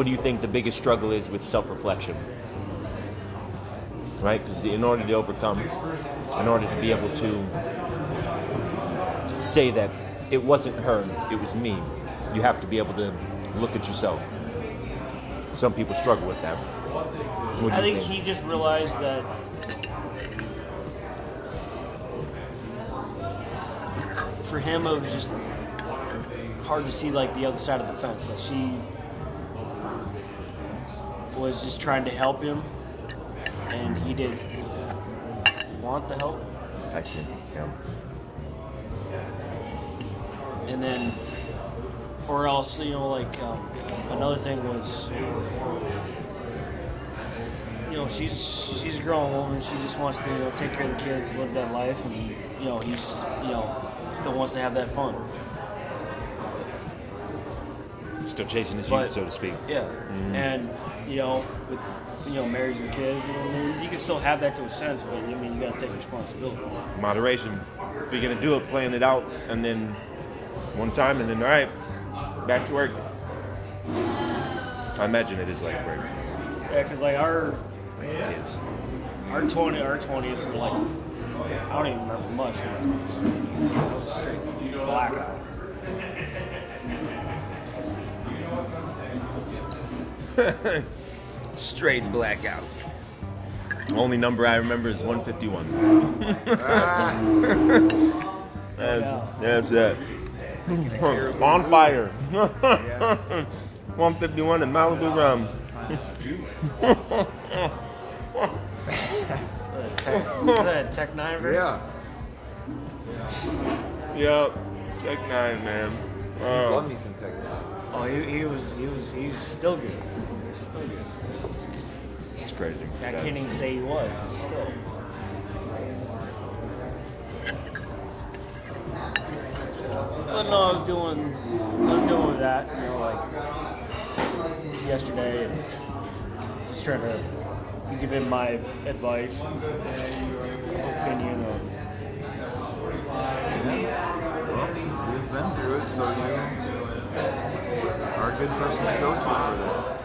what do you think the biggest struggle is with self-reflection? Right, because in order to overcome, in order to be able to say that it wasn't her, it was me, you have to be able to look at yourself. Some people struggle with that. I you think he just realized that for him it was just hard to see like the other side of the fence. Like she was just trying to help him, and he didn't want the help. I see. Yeah. and then or else you know like um, another thing was you know she's she's a grown woman she just wants to you know take care of the kids live that life and you know he's you know still wants to have that fun Still chasing his But- youth, so to speak. yeah and you know with you know marriage and kids I mean, you can still have that to a sense but I mean you got to take responsibility Moderation. If you're gonna do it, plan it out, and then one time, and then all right, back to work. I imagine it is like work. yeah because like our With kids. Our twenty, our twenties were like, I don't even remember much. It was straight blackout. Straight blackout. Only number I remember is 151. Ah. that's, that's it. On fire. 151 in Malibu rum. Tech, is that Tech Nine version? Yeah. Yep. Check nine, man. Love Oh, me some technology. Oh, he, he was, he was, he's still good. He's still good. It's crazy. I can't even say he was. He's still. But no, I was doing, I was doing that, you know, like yesterday, and just trying to give him my advice, opinion on. Well, you've been through it, so you are a good person to go to for that.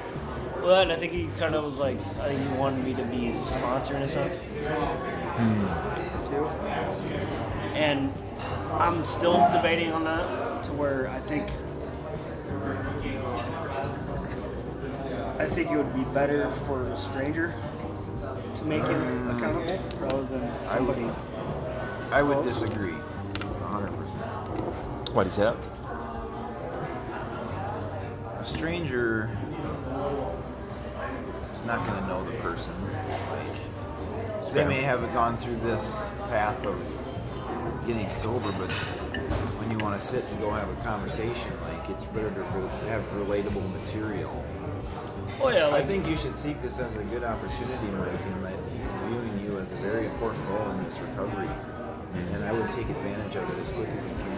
Well, and I think he kind of was like, I think he wanted me to be his sponsor in a sense, hmm. too. And I'm still debating on that to where I think I think it would be better for a stranger to make him hmm. accountable rather than somebody. I would Close. disagree, 100%. Why do you say that? A stranger is not going to know the person. Like, they may have gone through this path of getting sober, but when you want to sit and go have a conversation, like it's better to have relatable material. Oh yeah, I think you should seek this as a good opportunity, Mike, in that he's viewing you as a very important role in this recovery. And I would take advantage of it as quick as I can.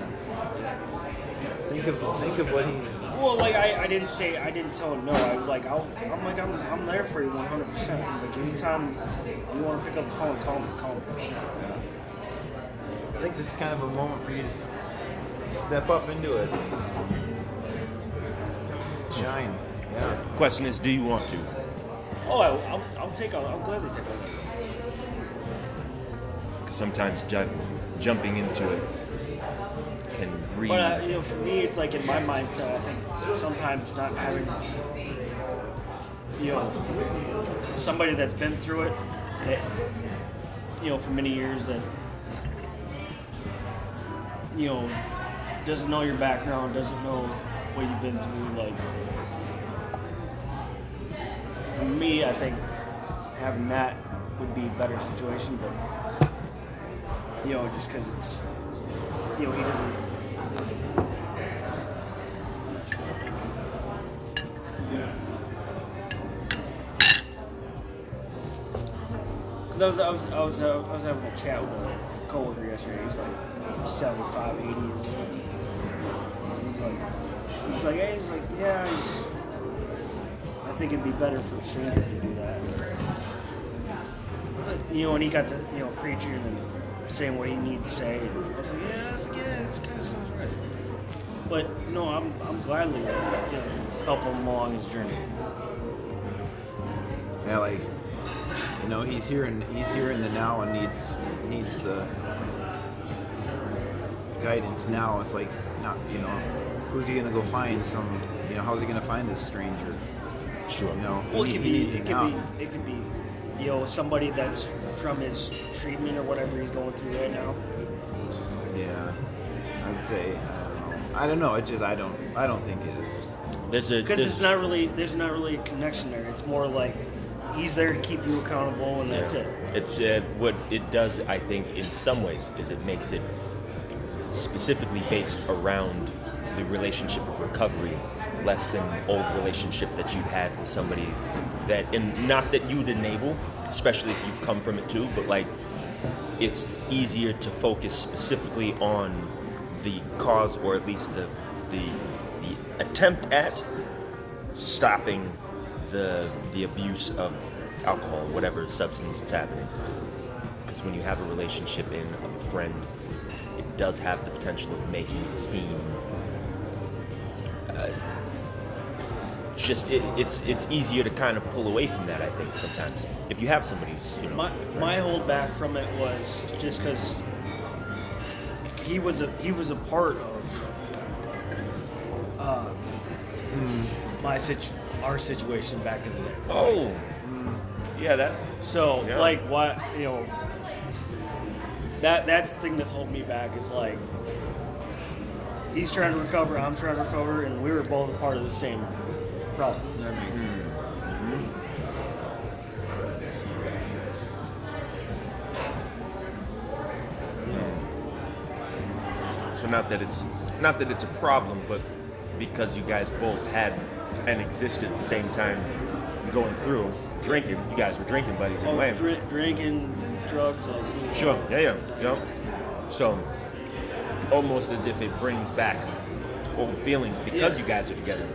Think of think of what he's Well, like I, I didn't say I didn't tell him no. I was like I'll, I'm like I'm, I'm there for you 100. percent Like anytime you want to pick up the phone, call me, call me. I think this is kind of a moment for you to step up into it. Shine. Yeah. Question is, do you want to? Oh, I, I'll, I'll take. A, I'll gladly take a. 'Cause sometimes ju- jumping into it can really. But uh, you know, for me, it's like in my mindset. I think sometimes not having, you know, somebody that's been through it, that, you know, for many years that, you know, doesn't know your background, doesn't know what you've been through. Like, for me, I think having that would be a better situation. But you know, just because it's, you know, he doesn't. Because I was, I was, I was, uh, I was having a chat with a coworker yesterday. He's like 75, 80 years old. He's like, he's like, hey, he's like, yeah, he's, I think it'd be better for stranger to do that. Like, You know, and he got to, you know, preaching and saying what he needed to say. And I was like, yeah, I was like, yeah, it's kind of sounds right. But no, I'm, I'm gladly, you know, help him along his journey. Yeah, like you know, he's here and he's here in the now and needs needs the guidance now. It's like not you know, who's he gonna go find? Some you know, how's he gonna find this stranger? Sure. You know, Well, it he, could be, it it could now. be, it could be, you know, somebody that's from his treatment or whatever he's going through right now. Yeah, I'd say I don't know. I don't know. It's just I don't I don't think it is. There's a Because it's not really, there's not really a connection there. It's more like he's there to keep you accountable, and that's it. It's uh, what it does. I think in some ways is it makes it specifically based around the relationship of recovery, less than old relationship that you'd had with somebody that, and not that you'd enable, especially if you've come from it too, but like it's easier to focus specifically on the cause or at least the the the attempt at stopping the the abuse of alcohol, whatever substance it's happening. Because when you have a relationship in of a friend, it does have the potential of making it seem uh, just it, it's it's easier to kind of pull away from that. I think sometimes if you have somebody who's you know My my holdback from it was just because he was a he was a part of uh, my situ- our situation back in the day. oh yeah that So Yeah. like what you know that that's the thing that's holding me back is like he's trying to recover, I'm trying to recover, and we were both a part of the same problem. That makes sense. Mm-hmm. So not that it's not that it's a problem, but because you guys both had and existed at the same time going through drinking, you guys were drinking buddies in a Oh, way. dri- drinking, drugs, like you know. Sure. Yeah, yeah, yeah. So almost as if it brings back old feelings because Yeah. you guys are together.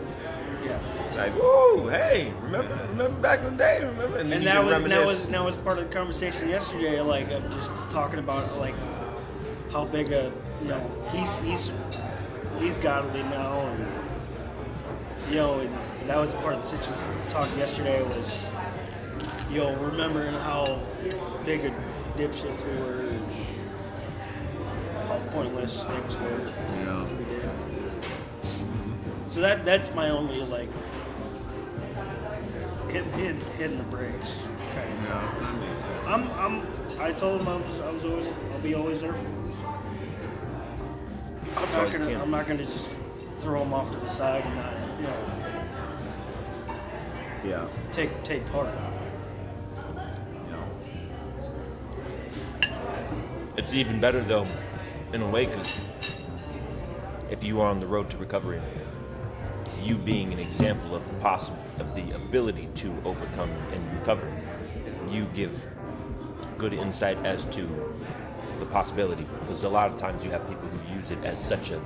Yeah. Like, whoa, hey, remember, remember back in the day, remember? And you that was that was that was part of the conversation yesterday. Like of just talking about like how big a you know he's he's he's godly now, and you know and that was part of the situation talk yesterday was you know remembering how big a dipshits we were, and how pointless things were. Yeah. we did. So that that's my only like hit, hit, hitting the brakes. Okay. Yeah, that makes sense. I'm I'm I told him I was I was always I'll be always there. for him. I'm not gonna. I'm not gonna just throw him off to the side and not you know Yeah. take take part. It's even better though, in a way, because if you are on the road to recovery, you being an example of the possible of the ability to overcome and recover, you give good insight as to the possibility. Because a lot of times you have people who use it as such a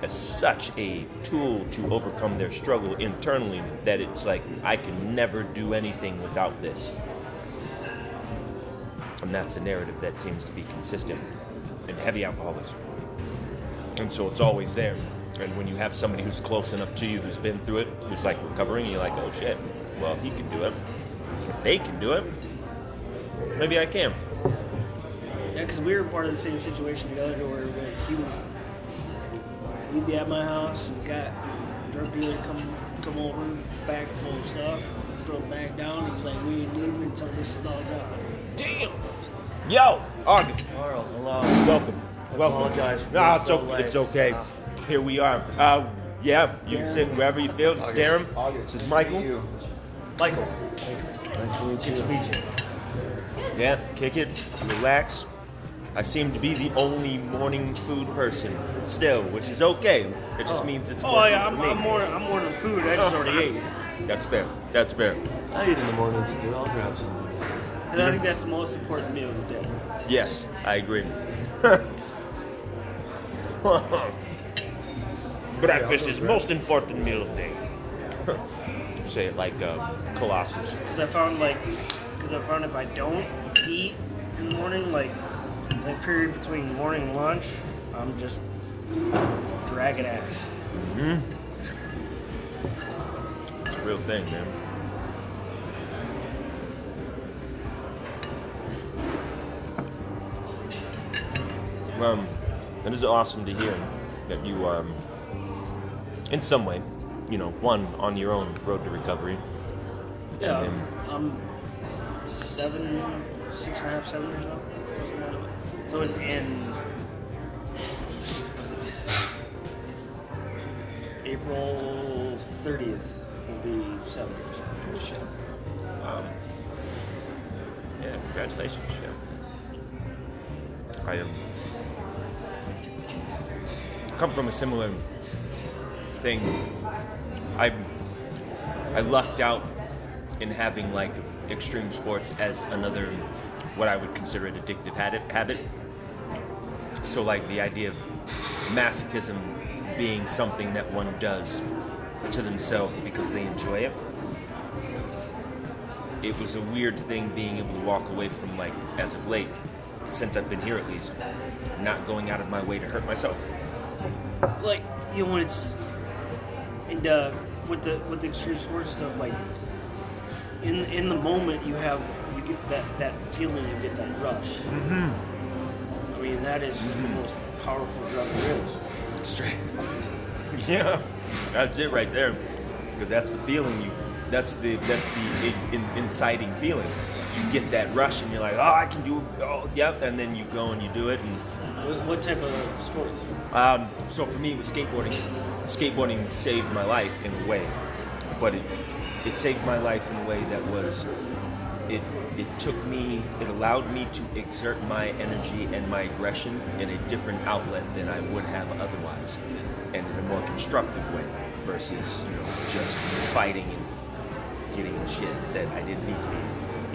as such a tool to overcome their struggle internally that it's like I can never do anything without this. And that's a narrative that seems to be consistent in heavy alcoholics. And so it's always there. And when you have somebody who's close enough to you, who's been through it, who's like recovering, you're like, oh shit, well, if he can do it, if they can do it, maybe I can. Yeah, because we were part of the same situation together to where like, he would we'd be at my house and got drug dealer come come over, bag full of stuff, throw it back down. And he's like, we ain't leaving until this is all done. Damn. Yo, August, Carl, hello. welcome. Welcome. apologize for No, it's, so okay. late. it's okay. Here we are. Uh, yeah, you can sit wherever you feel. This is Darren. August. This is Michael. Michael, Nice to meet good you. to meet you. Yeah, kick it, relax. I seem to be the only morning food person still, which is okay. It just means it's Oh more yeah, I'm, for me. I'm more I'm more than food. I just already ate. That's fair. That's fair. I eat in the mornings too. I'll grab some. And I think that's the most important meal of the day. Yes, I agree. Breakfast is most important meal of the day. Say it like um, Colossus. Because I found like, because I found if I don't eat in the morning, like that period between morning and lunch, I'm just dragging ass. Hmm It's a real thing, man. Um, it is awesome to hear that you, um, in some way, you know, one on your own road to recovery. and Yeah, then- I'm seven, six and a half, seven years old. something. So in, in was it April 30th will be seven years. Oh, shit. Um, yeah, congratulations, yeah. I am come from a similar thing. I I lucked out in having like extreme sports as another what I would consider an addictive habit. So like the idea of masochism being something that one does to themselves because they enjoy it it was a weird thing being able to walk away from like as of late since i've been here at least not going out of my way to hurt myself Like you know when it's and uh, with the with the extreme sports stuff like in in the moment you have you get that that feeling you get that rush. Mm-hmm. I mean that is the most powerful drug there is. straight yeah that's it right there because that's the feeling you that's the that's the in, inciting feeling you get that rush and you're like oh i can do It. oh yep and then you go and you do it and What, what type of sports? Um, so for me, it was skateboarding. Skateboarding saved my life in a way, but it it saved my life in a way that was it it took me it allowed me to exert my energy and my aggression in a different outlet than I would have otherwise, and in a more constructive way versus you know just fighting and getting in shit that I didn't need to. be.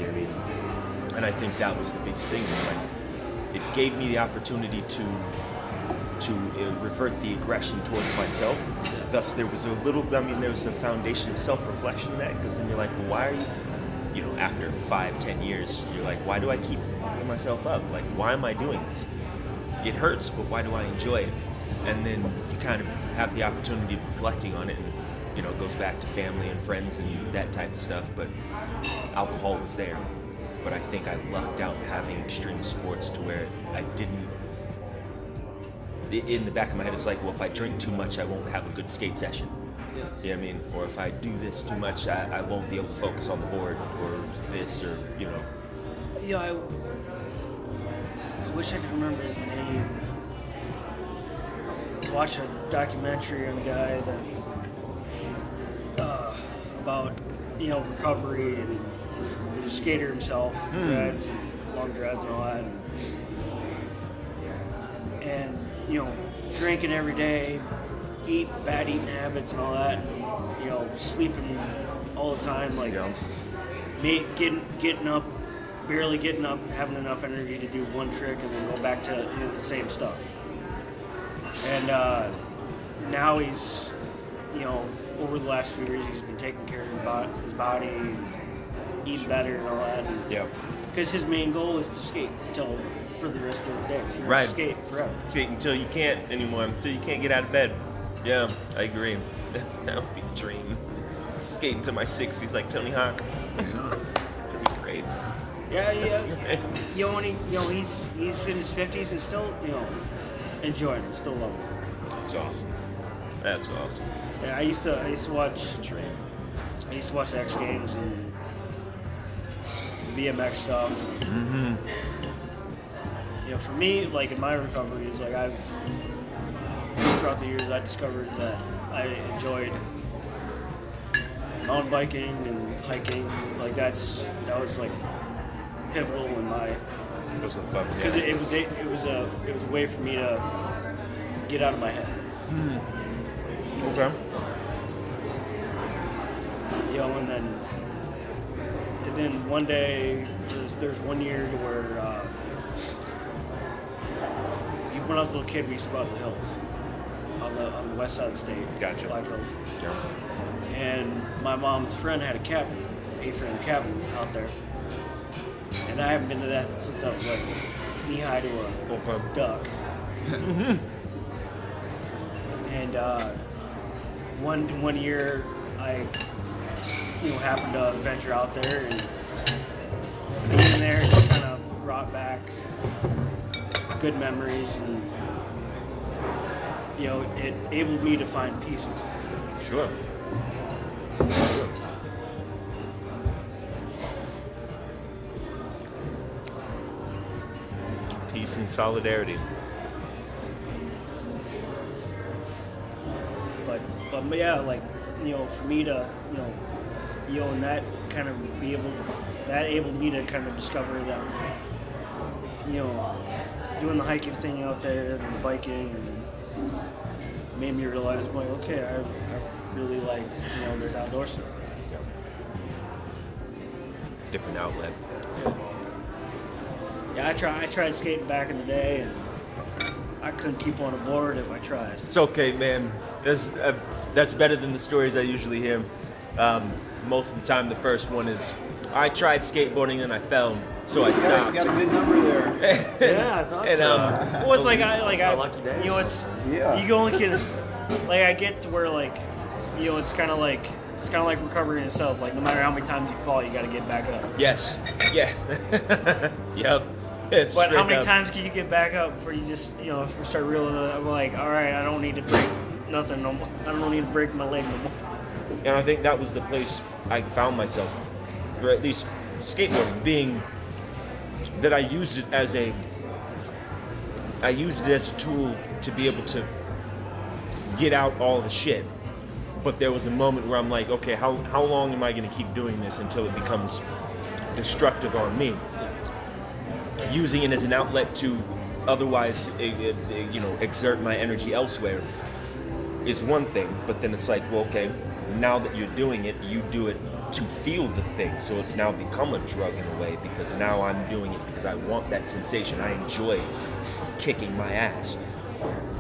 You know what I mean? And I think that was the biggest thing. It's like it gave me the opportunity to to uh, revert the aggression towards myself. Thus, there was a little. I mean, there was a foundation of self-reflection in that. Because then you're like, well, why are you? You know, after five, ten years, you're like, why do I keep fucking myself up? Like, why am I doing this? It hurts, but why do I enjoy it? And then you kind of have the opportunity of reflecting on it, and you know, it goes back to family and friends and that type of stuff. But alcohol was there. But I think I lucked out having extreme sports to where I didn't in the back of my head, it's like, well, if I drink too much, I won't have a good skate session. Yeah. You know what I mean? Or if I do this too much, I, I won't be able to focus on the board or this or, you know. Yeah, I, I wish I could remember his name. Watch a documentary on a guy that uh, about you know recovery and he skater himself, dreads, and long dreads and all that, and, and you know drinking every day, eat bad eating habits and all that, and, you know sleeping all the time, like Yeah. me getting getting up, barely getting up, having enough energy to do one trick and then go back to you know, the same stuff. And uh, now he's, you know, over the last few years, he's been taking care of his his body, eating better and all that. Yeah. Because his main goal is to skate until for the rest of his days. He wants Right. skate forever. Skate until you can't anymore, until you can't get out of bed. Yeah, I agree. that would be a dream. Skate until my 60s like Tony Hawk. That'd be great. Yeah, yeah. you know, when he, you know, he's he's in his fifties and still, you know, enjoying it, still loving it. That's awesome. That's awesome. Yeah, I used to I used to watch Dream. I used to watch X Games and BMX stuff. Mm-hmm. Know, for me, like in my recovery, is like I've throughout the years I discovered that I enjoyed mountain biking and hiking. Like that's that was like pivotal in my Those are the fun. because Yeah. it, it was a, it was a it was a way for me to get out of my head. okay. you know, and then and then one day there's, there's one year where uh, when I was a little kid, we used to go out to the hills on the on the west side of the state, Gotcha. Black Hills, Yeah. and my mom's friend had a cabin, a friend cabin out there, and I haven't been to that since I was like knee high to a Okay. duck. and uh, one one year, I you know happened to venture out there and being there just kind of brought back good memories and you know it enabled me to find peace and sense. Sure. Peace and solidarity. but but yeah, like you know, for me to you know, you know, and that kind of be able, that enabled me to kind of discover that, you know, doing the hiking thing out there and the biking and made me realize, like, okay, I, I really like you know this outdoor stuff. Different outlet. Yeah, I try I tried skating back in the day and I couldn't keep on a board if I tried. It's okay, man. That's, uh, that's better than the stories I usually hear. Um, most of the time, the first one is I tried skateboarding and I fell, so I You got, stopped. you got a good number there. Yeah, I thought and, so. um, Well, it's like I like I, lucky days. you know, it's Yeah. you only can like I get to where like you know it's kind of like it's kind of like recovery in itself. Like no matter how many times you fall, you got to get back up. yes. Yeah. yep. It's But how many up. times can you get back up before you just you know start realizing I'm like, all right, I don't need to break nothing no more. I don't need to break my leg no more. And I think that was the place I found myself, or at least skateboarding, being that I used it as a, I used it as a tool to be able to get out all the shit. But there was a moment where I'm like, okay, how, how long am I going to keep doing this until it becomes destructive on me? Using it as an outlet to otherwise, eh, eh, eh, you know, exert my energy elsewhere is one thing, but then it's like, well, okay, now that you're doing it, you do it to feel the thing. So it's now become a drug in a way because now I'm doing it because I want that sensation. I enjoy kicking my ass.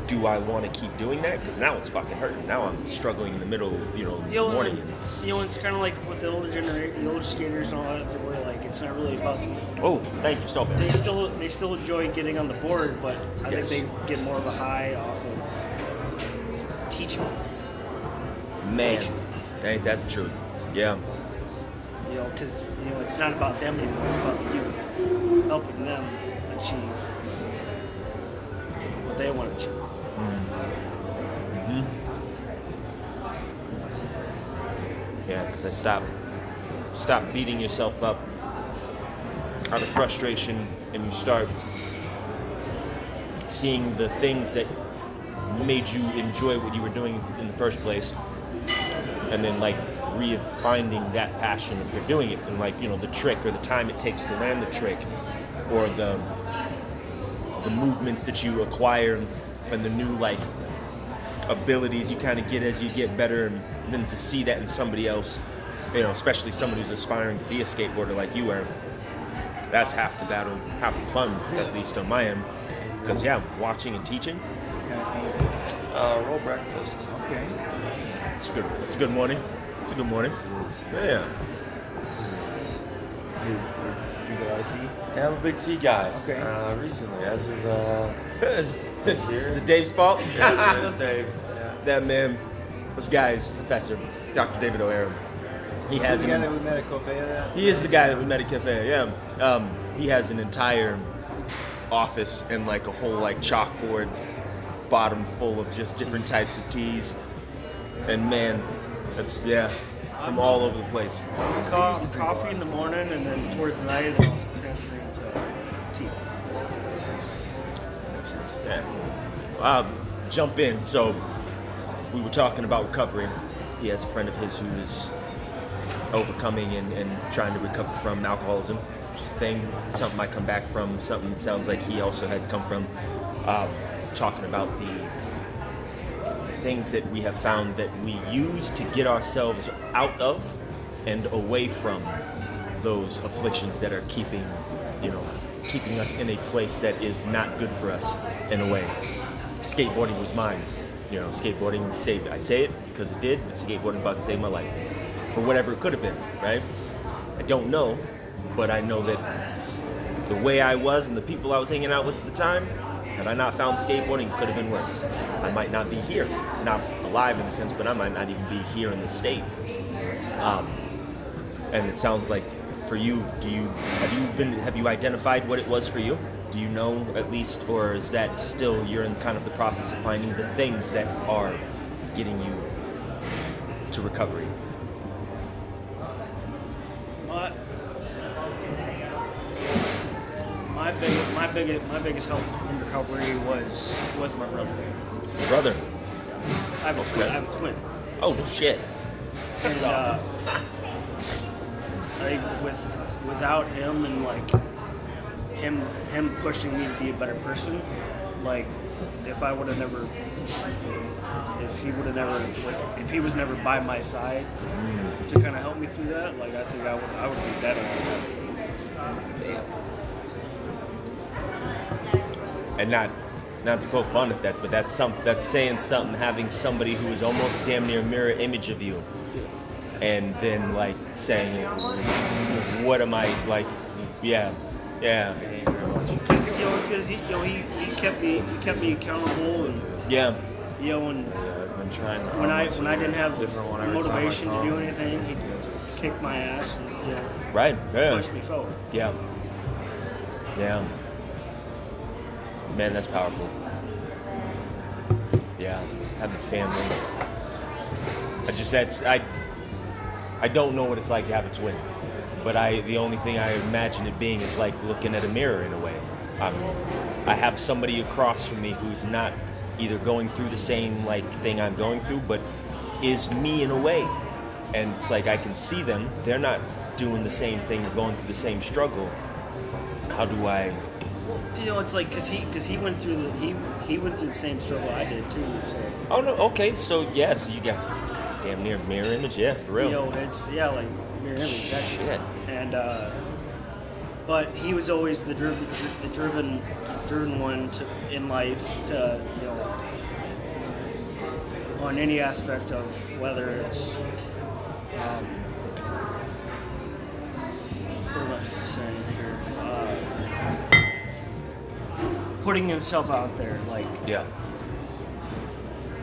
Do I want to keep doing that? Because now it's fucking hurting. Now I'm struggling in the middle, you know, You the know, morning. you know, it's kind of like with the older generation, the older skaters and all that. To where like it's not really about Oh, thank you, stop they still they still enjoy getting on the board, but I Yes. think they get more of a high off of teaching. Man, ain't that the truth? Yeah. Know, because you know it's not about them anymore; it's about the youth, helping them achieve what they want to achieve. Mm-hmm. Yeah, because I stop stop beating yourself up out of frustration, and you start seeing the things that made you enjoy what you were doing in the first place, and then like re-finding that passion for doing it, and like you know the trick or the time it takes to land the trick, or the the movements that you acquire, and the new like abilities you kind of get as you get better, and then to see that in somebody else, you know, especially someone who's aspiring to be a skateboarder like you are, that's half the battle, half the fun, at least on my end. Because yeah, watching and teaching, Kind of team. Uh, roll breakfast. Okay. it's good. It's a good morning. It's a good morning. This is. Yeah. This is. You, you drink a tea? Yeah, I'm a big tea guy. Okay. Uh, recently, as of uh, This year? is it Dave's fault? yeah, it's Dave. Yeah. that man, this guy is professor, Dr. David O'Hara. He Is he has the guy an, that we met at Coffea that? He is the guy that we met at Cafe. Yeah. Um, he has an entire office and like a whole like chalkboard bottom full of just different types of teas. And man, that's yeah, from all over the place. Co- coffee in the morning, and then towards the night, and also transfer into tea. Makes sense. Yeah. Uh, jump in. So we were talking about recovery. He has a friend of his who is overcoming and, and trying to recover from alcoholism, which is a thing, something I come back from, something it sounds like he also had come from. Um, talking about the things that we have found that we use to get ourselves out of and away from those afflictions that are keeping, you know, keeping us in a place that is not good for us in a way. Skateboarding was mine. You know, skateboarding saved. I say it because it did, but skateboarding fucking saved my life for whatever it could have been. Right? I don't know, but I know that the way I was and the people I was hanging out with at the time, had I not found skateboarding, could have been worse. I might not be here, not alive in the sense, but I might not even be here in the state. Um, and it sounds like for you, do you have you been have you identified what it was for you? Do you know at least, or is that still you're in kind of the process of finding the things that are getting you to recovery? My my big my biggest my biggest help recovery was was my brother. Brother. I have a twin. I have a twin. Oh no shit. That's and, awesome. Uh, like with without him and like him him pushing me to be a better person, like if I would have never if he would have never was if he was never by my side to kind of help me through that, like I think I would I would be better. And not not to poke fun at that, but that's some that's saying something. Having somebody who is almost damn near a mirror image of you, and then like saying, "What am I like?" Yeah, yeah, Thank you very much. Because you know, because he you know he, he kept me he kept me accountable and yeah. you know and Yeah, I've been trying when I when I didn't have different one the every time I motivation to do anything, he kicked my ass and you know Right. Yeah. push me forward. Yeah. Yeah. Man, that's powerful. Yeah, having a family. I just that's I. I don't know what it's like to have a twin, but I the only thing I imagine it being is like looking at a mirror in a way. I'm, I have somebody across from me who's not either going through the same like thing I'm going through, but is me in a way, and it's like I can see them. They're not doing the same thing or going through the same struggle. How do I? You know, it's like because he because he went through the he he went through the same struggle I did too. So Oh no. Okay. So yes, you got damn near mirror image. Yeah, for real. you know, it's yeah, like mirror image. that Shit. And uh, but he was always the driven the driven driven one to in life to you know on any aspect of whether it's um, what am I saying putting himself out there, like Yeah.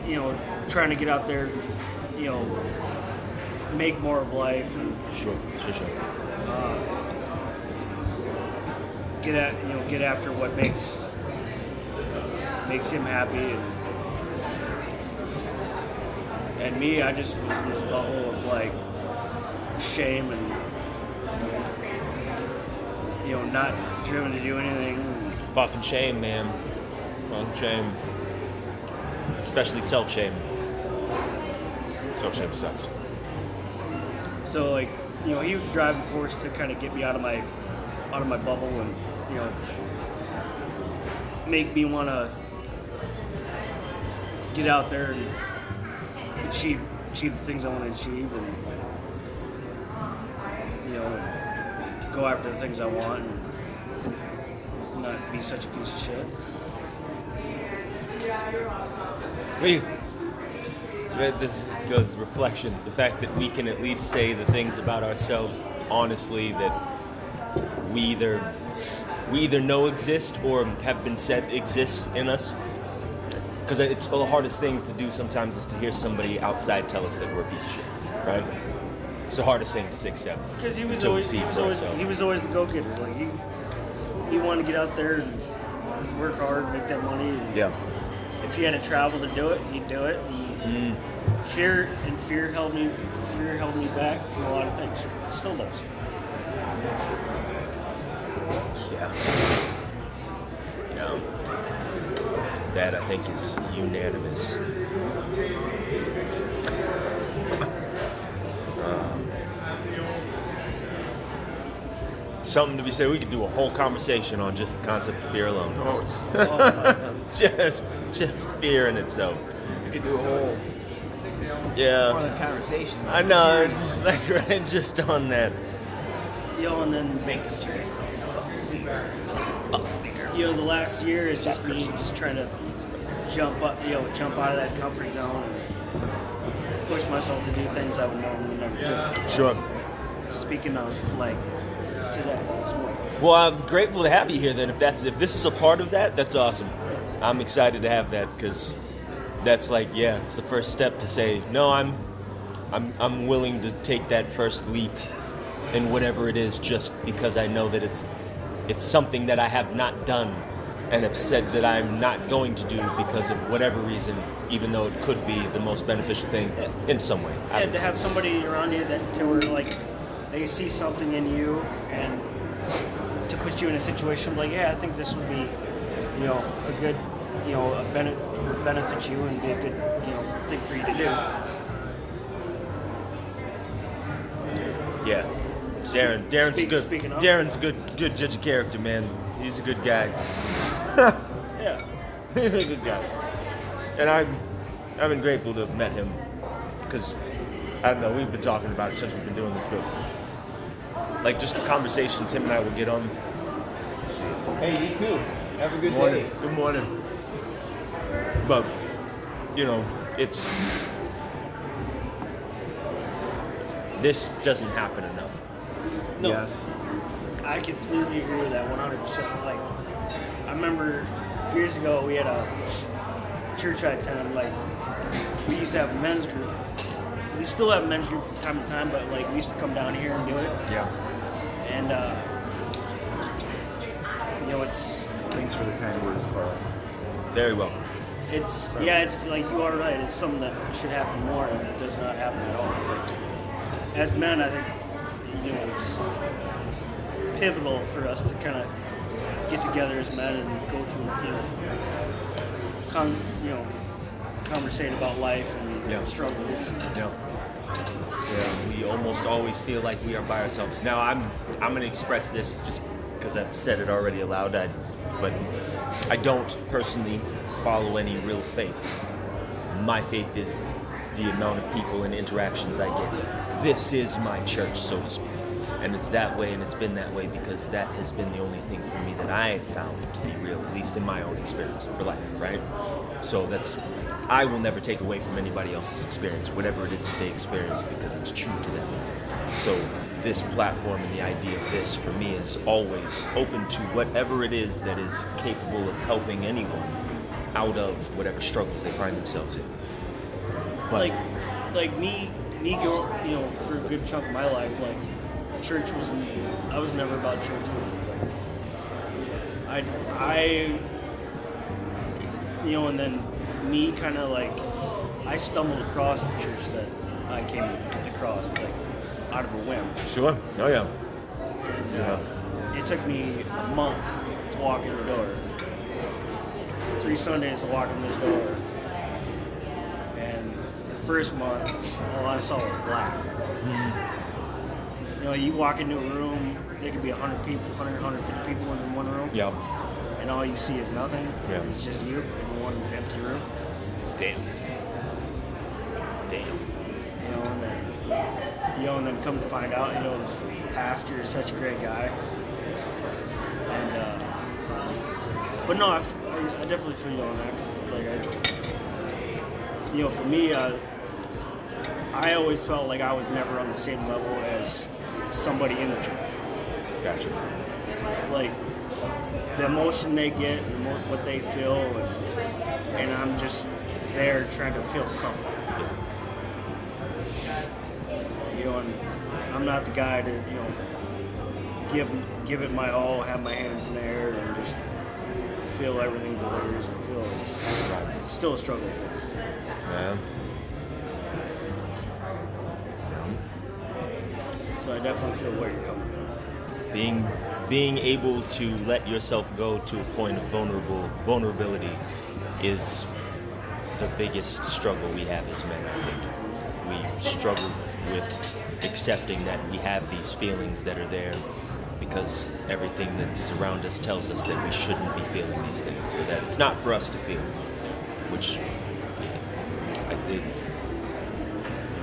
you know, trying to get out there, you know, make more of life and Sure. Sure. Sure. uh, get at you know get after what makes makes him happy and and me I just was in this bubble of like shame and you know not driven to do anything Fucking shame, man. Fucking shame. Especially self shame. Self shame sucks. so like you know he was the driving force to kind of get me out of my out of my bubble and you know make me want to get out there and achieve achieve the things I want to achieve and you know go after the things I want and be such a piece of shit. Please. This goes reflection. The fact that we can at least say the things about ourselves honestly that we either we either know exist or have been said exist in us. Because it's the hardest thing to do sometimes is to hear somebody outside tell us that we're a piece of shit, right? It's the hardest thing to accept. Because he was always he was always he was always the go getter. Like he he wanted to get out there and work hard, make that money. Yeah. If he had to travel to do it, he'd do it. And mm. Fear and fear held me fear held me back from a lot of things. It still does. Yeah. Yeah. That I think is unanimous. Something to be said. We could do a whole conversation on just the concept of fear alone. Oh, just, just fear in itself. You could do a whole Yeah. conversation. I know. It's just like right, just on that. you know, and then make the serious. you know the last year is just me just trying to jump up, you know, jump out of that comfort zone and push myself to do things I would normally never do. Sure. Speaking of like today, this morning. Well, I'm grateful to have you here. Then, if that's if this is a part of that, that's awesome. I'm excited to have that because that's like, yeah, it's the first step to say no. I'm, I'm, I'm willing to take that first leap in whatever it is just because I know that it's it's something that I have not done and have said that I'm not going to do because of whatever reason, even though it could be the most beneficial thing in some way. Yeah, to have somebody around you that to where like they see something in you and to put you in a situation like, yeah, I think this would be, you know, a good, you know, a bene- would benefit you and be a good, you know, thing for you to do. Yeah. Darren, Darren's Speak- good. speaking of- Darren's good, good judge of character, man. He's a good guy. Yeah. He's a good guy. And I'm, I've been grateful to have met him because I don't know. We've been talking about it since we've been doing this, but like just the conversations him and I would get on. Hey, you too. Have a good morning. day. Good morning. But you know, it's this doesn't happen enough. No. Yes. I completely agree with that 100%. Like, I remember years ago we had a church I attended. Like, we used to have a men's group. We still have a men's group from time to time, but like we used to come down here and do it. Yeah. And uh, you know, it's Thanks for the kind words, Paul. Very well. it's yeah, it's like you are right. It's something that should happen more, and it does not happen at all. Like, as men, I think you know it's pivotal for us to kind of get together as men and go through you know, con you know, conversate about life and Yeah. struggles. No. Uh, we almost always feel like we are by ourselves. Now, I'm I'm gonna express this just because I've said it already aloud. I, but I don't personally follow any real faith. My faith is the amount of people and interactions I get. This is my church, so to speak. And it's that way, and it's been that way because that has been the only thing for me that I have found to be real, at least in my own experience for life, right? So that's, I will never take away from anybody else's experience, whatever it is that they experience, because it's true to them. So this platform and the idea of this for me is always open to whatever it is that is capable of helping anyone out of whatever struggles they find themselves in. But like like me me go you know through a good chunk of my life like church was I was never about church I I you know and then me kind of like I stumbled across the church that I came across like out of a whim sure, oh yeah, yeah. Uh, it took me a month to walk in the door. Three Sundays to walk in this door. And the first month, all I saw was black. Mm-hmm. You know, you walk into a room, there could be 100 people, 100, 150 people in one room, yeah, and all you see is nothing. Yeah. It's just you in one empty room. damn, damn, You know, and then, you know, and then come to find out, you know, the pastor is such a great guy. And, uh, but no, I, I definitely feel you on that. 'cause, like, I, you know, for me, uh, I always felt like I was never on the same level as somebody in the church. gotcha. Like, the emotion they get, the mo- what they feel, and, and I'm just there trying to feel something. you know, and I'm not the guy to, you know, give give it my all, have my hands in the air, and just feel everything that there is to feel. It's just it's still a struggle. for me. Yeah. So I definitely feel where you're coming from. being being able to let yourself go to a point of vulnerable vulnerability is the biggest struggle we have as men. I think we struggle with accepting that we have these feelings that are there because everything that is around us tells us that we shouldn't be feeling these things or that it's not for us to feel, which I think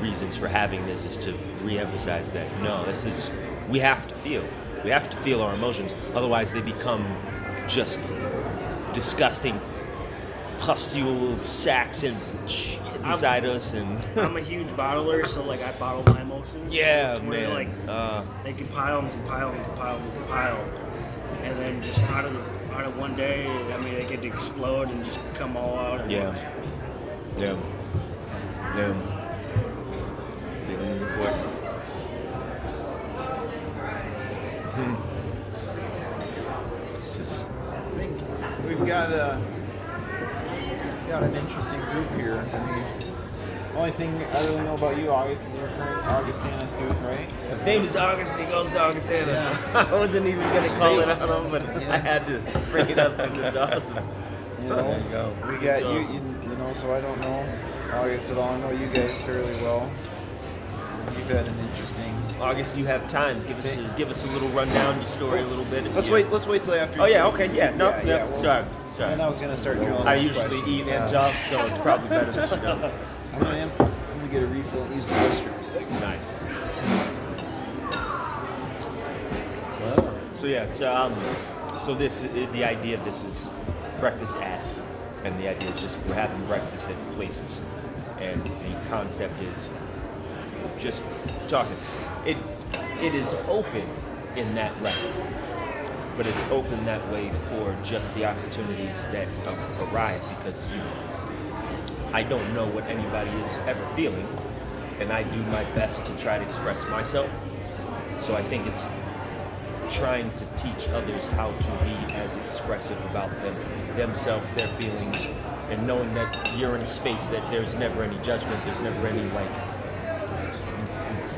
reasons for having this is to re-emphasize that no, this is we have to feel. We have to feel our emotions. Otherwise, they become just disgusting pustule sacks and shit inside us. And I'm a huge bottler, so like I bottle my emotions. yeah, man. Like uh, they compile and compile and compile and compile, and then just out of the, out of one day, I mean, they get to explode and just come all out Yeah. once. yeah, yeah. Feeling is important. This is I think we've got a got an interesting group here. I mean, only thing I really know about you, August, is you're a current Augustana student, right? His name is August and he goes to Augustana. I wasn't even going to call it out on him, but I had to bring it up because it's awesome. You know, There you go. we got It's you, awesome. you. You know, so I don't know August at all. I know you guys fairly well. You've had an interesting. August, you have time. Give us a, give us a little rundown, your story a little bit. Let's you- wait. Let's wait till after. Oh you yeah, say- okay, yeah, no, yeah, well, sorry, sorry. And I was gonna start drilling. I usually eat and off, so it's probably better that you don't. I'm gonna, I'm gonna get a refill and use the restroom. a second. Nice. So yeah, um, so this the idea of this is breakfast at, and the idea is just we're having breakfast at places, and the concept is just talking. It it is open in that level, but it's open that way for just the opportunities that arise because you I don't know what anybody is ever feeling, and I do my best to try to express myself. So I think it's trying to teach others how to be as expressive about them themselves, their feelings, and knowing that you're in a space that there's never any judgment, there's never any like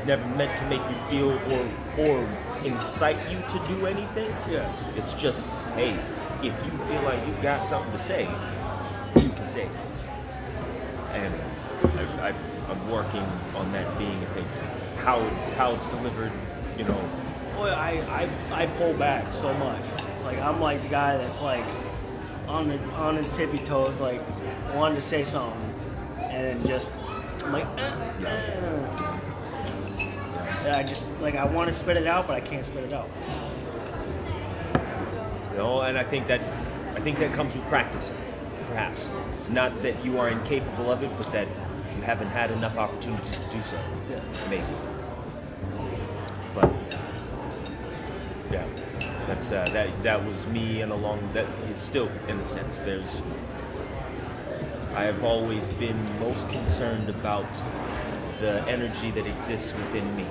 it's never meant to make you feel or or incite you to do anything. Yeah. It's just, hey, if you feel like you've got something to say, you can say it. And I, I'm working on that being a thing. How how it's delivered, you know. Well, I, I I pull back so much. Like I'm like the guy that's like on the on his tippy toes, like wanting to say something, and then just I'm like, eh, eh. Yeah, I just like I want to spit it out, but I can't spit it out. You know, and I think that I think that comes with practice, perhaps. Not that you are incapable of it, but that you haven't had enough opportunities to do so. Yeah. Maybe. But yeah, that's uh, that. That was me, and along that is still in a sense. There's. I have always been most concerned about the energy that exists within me.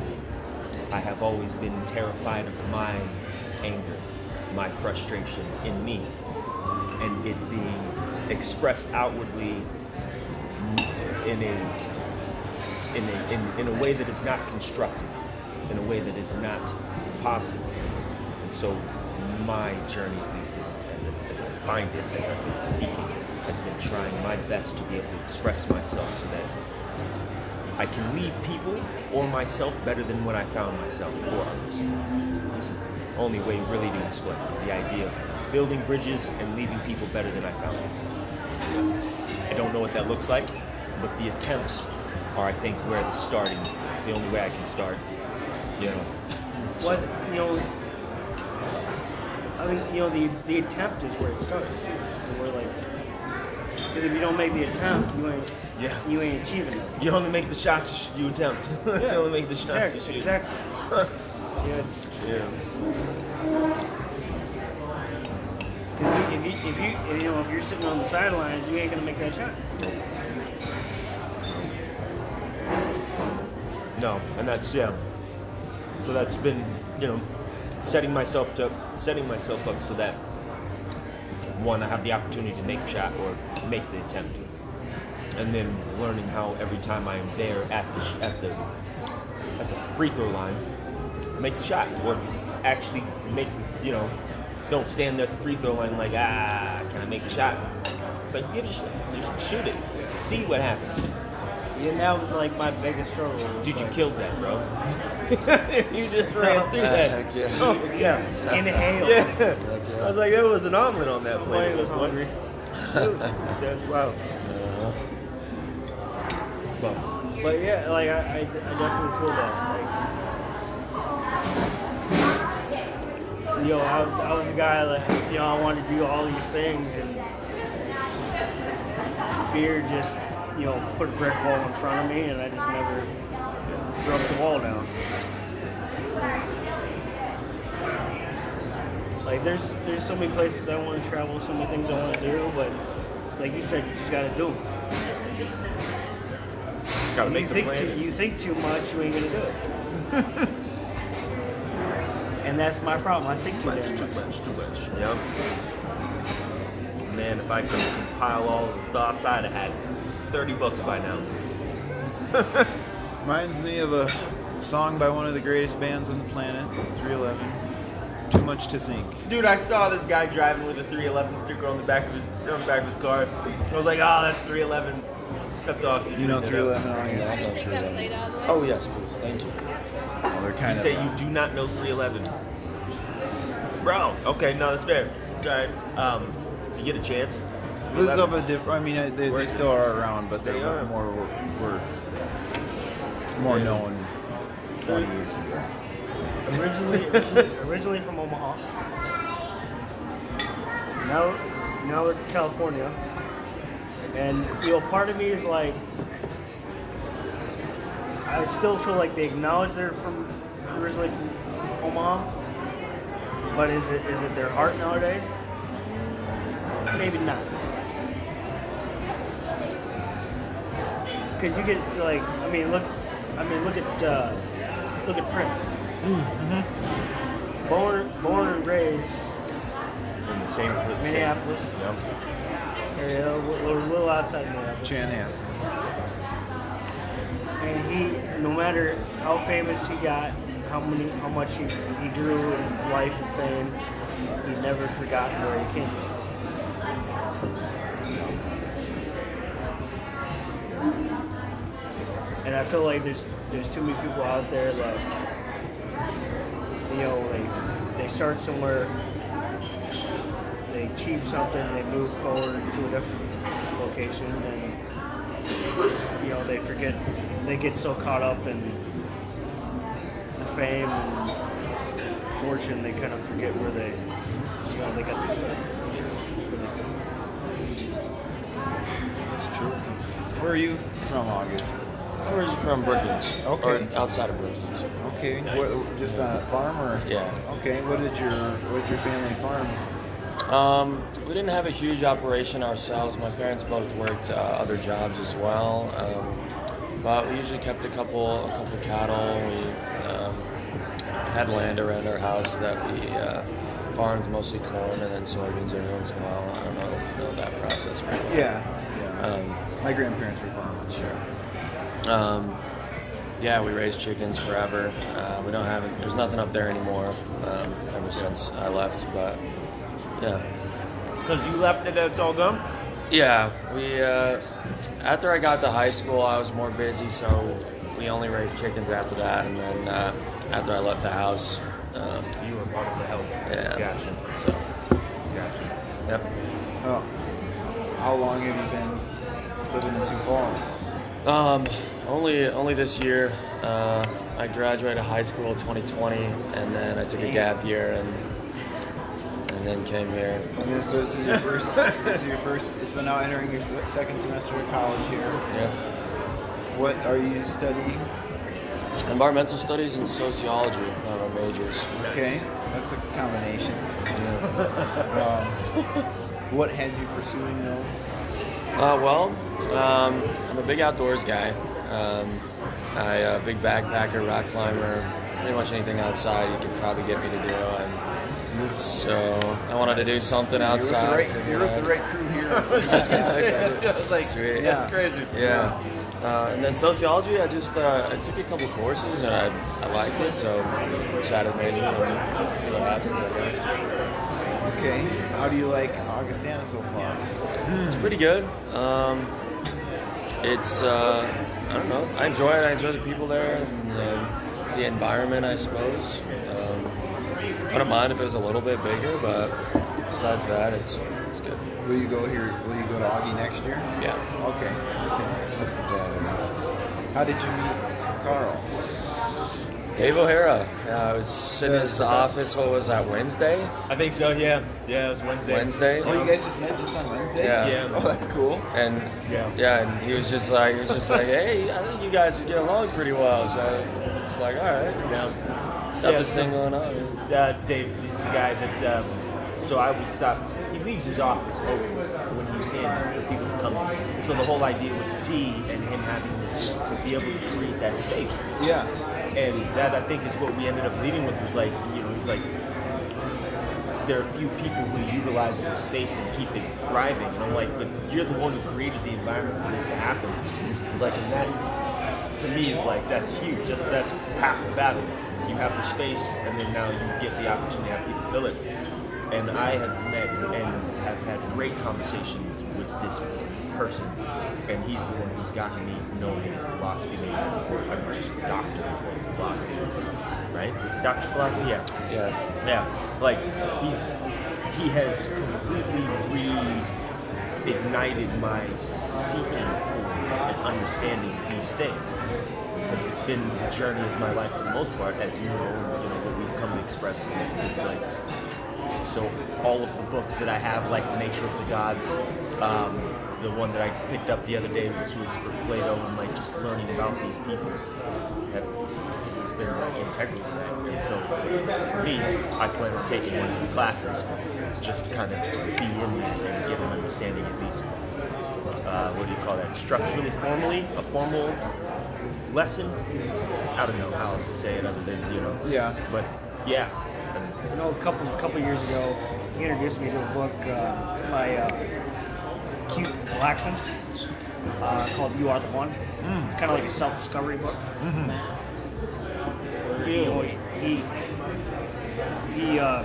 I have always been terrified of my anger, my frustration in me, and it being expressed outwardly in a in a in, in a way that is not constructive, in a way that is not positive. And so my journey, at least as, as, I- as I find it, as I've been seeking, has been trying my best to be able to express myself so that I can leave people or myself better than when I found myself or others. It's the only way really to explain the idea of building bridges and leaving people better than I found them. I don't know what that looks like, but the attempts are, I think, where the starting. It's the only way I can start. You know. What you know, I mean, you know, the the attempt is where it starts too. So we're like, because if you don't make the attempt, you ain't Yeah. you ain't achieving it. You only make the shots you, you attempt. you only make the shots exactly. you shoot. exactly. yeah, it's Yeah. because if you, if you if you know if you're sitting on the sidelines, you ain't gonna make that shot. No, and that's yeah. So that's been you know setting myself to setting myself up so that one I have the opportunity to make a shot or make the attempt, and then learning how every time I am there at the at the at the free throw line, make the shot or actually make you know don't stand there at the free throw line like ah can I make the shot? It's like you just just shoot it, see what happens. Yeah, that was like my biggest struggle. was Dude, you like, killed that, bro. you just ran oh, through that. Heck yeah. Oh, yeah. Inhale. Yeah. I was like, there was an omelet on that plate. Was hungry. That's wild. But, But yeah, like I, I, I definitely feel that. Like, yo, I was I was a guy like you know I wanted to do all these things and fear just you know put a brick wall in front of me and I just never broke the wall down. Like there's there's so many places I want to travel, so many things I want to do, but like you said, you just gotta do them. gotta You think plan. too, you think too much, you ain't gonna do it. and that's my problem. I think too much, too much. much, too much. Yep. Man, if I could compile all the thoughts, I'd have had 30 books by now. Reminds me of a song by one of the greatest bands on the planet, 311. Too much to think. Dude, I saw this guy driving with a 311 sticker on the back of his on the back of his car. I was like, oh, that's 311. That's awesome. You know Bring 311 on Yeah. I'm not Take sure. that then. plate out of the way. Oh yes, please. Thank you. Oh, they're You kind say of. you do not know 311. Bro, okay, no, that's fair. It's alright. Um, you get a chance. This is 311. of a different. I mean, they, they still are around, but they're They are. more were more Yeah. known 20 years ago. Originally, originally, originally from Omaha. Now, now we're California, and you know, part of me is like, I still feel like they acknowledge they're from originally from Omaha, but is it is it their heart nowadays? Maybe not. Because you get like, I mean, look, I mean, look at uh, look at Prince. Born, born and raised in the same place. Minneapolis Yep. area, a little, a little outside Minneapolis. Chanhassen. And he, no matter how famous he got, how many, how much he, he grew in life and fame, he never forgot where he came from. And I feel like there's there's too many people out there that you know they they start somewhere, they achieve something, they move forward to a different location, and you know they forget they get so caught up in the fame and fortune they kind of forget where they you know they got their start. It's true. Where are you from, August? Was from Brookings. Okay. Or outside of Brookings. Okay, Nice. what, just a farm or? Yeah. Okay, what did your what did your family farm? Um, we didn't have a huge operation ourselves. My parents both worked uh, other jobs as well, um, but we usually kept a couple a couple cattle. We um, had land around our house that we uh, farmed mostly corn and then soybeans every once in a while. I don't know if you know that process very well. Yeah, yeah. Um, My grandparents were farmers. Sure. Um, yeah, we raised chickens forever. Uh, we don't have it. There's nothing up there anymore. Um, ever since I left, but yeah, Because you left it, it's all gone? yeah. We uh, after I got to high school, I was more busy, so we only raised chickens after that, and then uh, after I left the house, um, You were part of the help. Yeah. Gotcha. so Gotcha. yep. Oh, how long have you been living in Sioux Falls? Um, only only this year. Uh, I graduated high school 2020, and then I took a gap year and and then came here. And so this is your first. this is your first. So now entering your second semester of college here. Yeah. What are you studying? Environmental studies and sociology are my majors. Okay, that's a combination. Um, what has you pursuing those? Uh, well, um, I'm a big outdoors guy. Um, I a big backpacker, rock climber, pretty much anything outside you could probably get me to do. And so I wanted to do something You're with the outside. right, figured you're with the I'd- right crew here. like, Sweet. Yeah. crazy. Yeah. Uh, and then sociology, I just uh, I took a couple courses and I, I liked it, so decided maybe and see what happens. I guess. Okay, how do you like Augustana so far? It's pretty good. Um, it's uh, I don't know. I enjoy it. I enjoy the people there and the, the environment, I suppose. Um, I don't mind if it was a little bit bigger, but besides that, it's it's good. Will you go here? Will you go to Augie next year? Yeah. Okay. okay. That's the plan. How did you meet Carl? Dave O'Hara. Yeah, I was in That's his office. What was that? Wednesday. I think so, yeah. Yeah, it was Wednesday. Wednesday. Oh, you guys just met just on Wednesday? Yeah. Yeah. Oh, that's cool. And Yeah. yeah, and he was just like, he was just like, hey, I think you guys would get along pretty well. So I was like, all right, Yeah. got Yeah, this thing going on. Uh, Dave, he's the guy that, um, so I would stop, he leaves his office open when he's in for people to come in. So the whole idea with the tea and him having this, to be able to create that space Yeah. And that I think is what we ended up leading with was like, you know, he's like, there are a few people who utilize the space and keep it thriving, and I'm like, but you're the one who created the environment for this to happen. It's like, and that to me is like that's huge. That's that's half the battle. You have the space, and then now you get the opportunity to have people fill it. And I have met and have had great conversations with this person, and he's the one who's gotten me knowing his philosophy name. I'm just doctor of philosophy, right? Is it Doctor Philosophy? Yeah. Yeah. Yeah, like he's he has completely reignited my seeking for and understanding these things. Since it's been the journey of my life for the most part, as you know, you know what we've come to express. It's like so all of the books that I have, like The Nature of the Gods, um, the one that I picked up the other day, which was for Plato, and like just learning about these people, have has been like integral to that. And so for me, I plan on taking one of these classes just to kind of be in there and get an understanding at least. Uh, what do you call that? Structurally, formally, a formal lesson. I don't know how else to say it other than you know. Yeah. But yeah. You know, a couple a couple years ago, he introduced me to a book uh, by uh, Kute Blackson uh, called "You Are the One." It's kind of like a self-discovery book. Know, he he, he uh,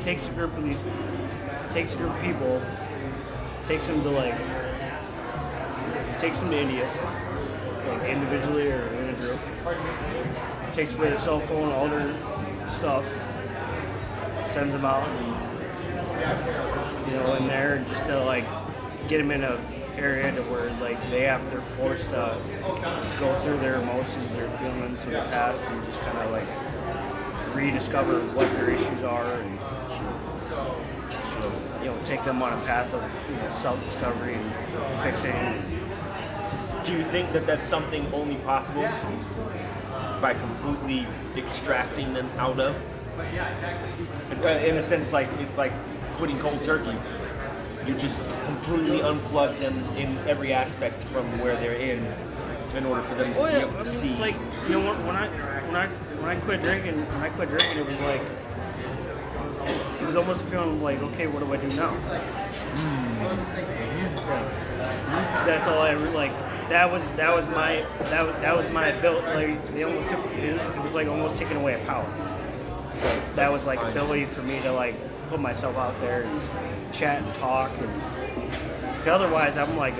takes a group of these, takes a group of people, takes them to like, takes them to India, like individually or in a group. Takes away the cell phone, all their stuff, sends them out, and, you know, in there just to like get them in a area to where like they have they're forced to go through their emotions, their feelings from the past, and just kind of like rediscover what their issues are, and you know, take them on a path of you know, self-discovery and fixing. do you think that that's something only possible by completely extracting them out of? Uh, In a sense, like it's like quitting cold turkey. You just completely unplug them in every aspect from where they're in, in order for them to Oh be able to mean, see. like you know when, when I when I when I quit drinking when I quit drinking it was like it was almost feeling like okay what do I do now? Yeah. 'Cause That's all I like. That was that was my that was, that was my ability. Like they almost took it, it was like almost taking away a power. That was like ability for me to like put myself out there and chat and talk and. Cause otherwise I'm like,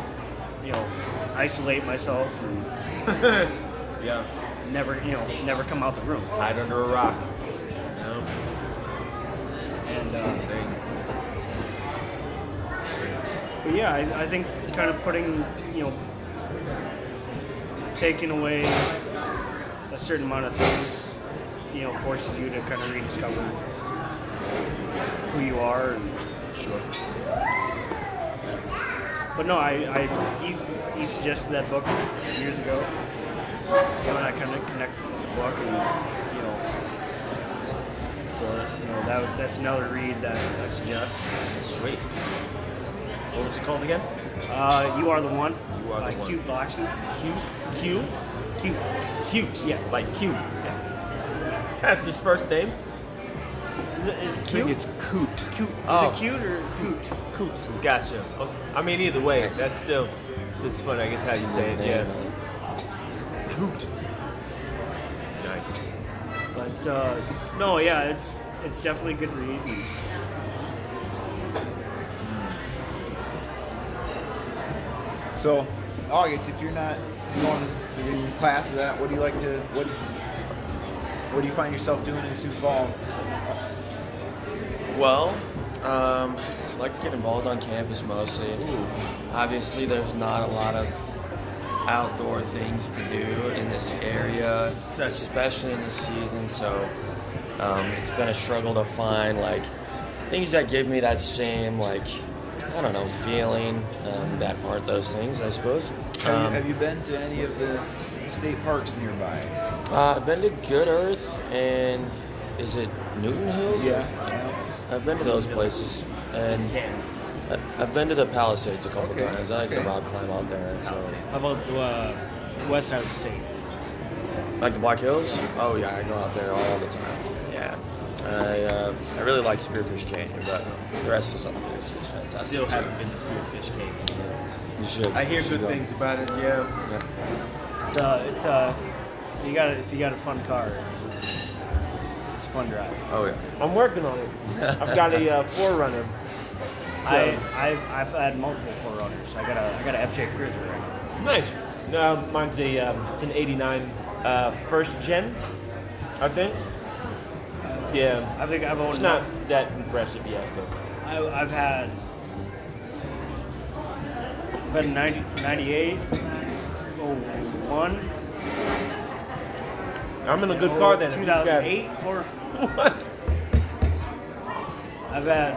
you know, isolate myself and yeah, never, you know, never come out the room. hide under a rock. You know? And uh, but yeah, I, I think kind of putting, you know, taking away a certain amount of things, you know, forces you to kind of rediscover who you are. And, Sure. but no, I, I he, he suggested that book years ago. You know, and I kind of connected with the book, and you know, so you know that was that's another read that I suggest. Sweet. What was it called again? Uh, you are the one. You Are the by One. Cute Boxing. Q. Q. Cute. Cute. Yeah. Like Q. That's his first name. Is it, is it I cute? think it's coot. cute. Is Oh. it cute or coot? Coot. Gotcha. Okay. I mean, either way, that's still. It's funny, I guess how you say it. Yeah. Coot. Nice. But uh, no, yeah, it's it's definitely a good read. And, So, August, if you're not going to in class of that, what do you like to what's what do you find yourself doing in Sioux Falls? Well, um, I like to get involved on campus mostly. Obviously, there's not a lot of outdoor things to do in this area, especially in the season. So um, it's been a struggle to find like things that give me that same like I don't know feeling um, that aren't those things. I suppose. Have, you, Um, have you been to any of the state parks nearby? uh, I've been to Good Earth and is it Newton Hills? Yeah. I've been to those places, and I- I've been to the Palisades a couple Okay, times. I like to rock climb out there. So how about uh, west side of the state? Like the Black Hills? Oh yeah, I go out there all the time. Yeah, I uh, I really like Spearfish Canyon, but the rest is is, is fantastic. Still haven't been to Spearfish Cave. You should. I hear you should good go. things about it. Yeah. Yeah. It's uh, it's uh, you got if you got a fun car, it's it's a fun drive. Oh yeah. I'm working on it. I've got a uh, 4Runner. I I've, I've had multiple 4Runners. I got a I got a FJ Cruiser right now. Nice. Uh, mine's a um, it's an '89 uh, first gen, I think. Yeah, I think I've owned it's not that impressive yet, but I, I've had I've had 90, 98, 01, I'm in a good car then. if you've got- 2008 for What? I've had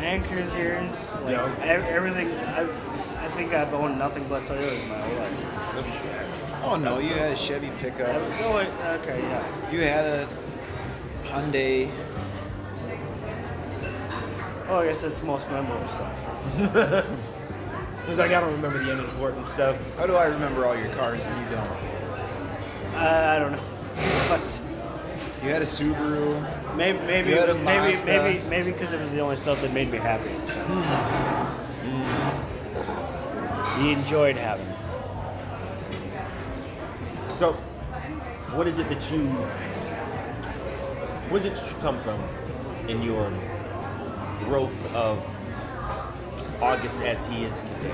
Land Cruisers, like Yeah. ev- everything. I I think I've owned nothing but Toyotas my whole life. Oh no, you had a Chevy pickup. I've- oh, wait, okay, yeah. You had a Hyundai. Oh, I guess that's the most memorable stuff. It's like I don't remember the unimportant stuff. How do I remember all your cars and you don't? I, I don't know. But You had a Subaru. maybe maybe You had a maybe Mazda. maybe maybe because it was the only stuff that made me happy. Hmm. So. You enjoyed having. it. So, what is it that you? Where does it come from in your growth of August as he is today?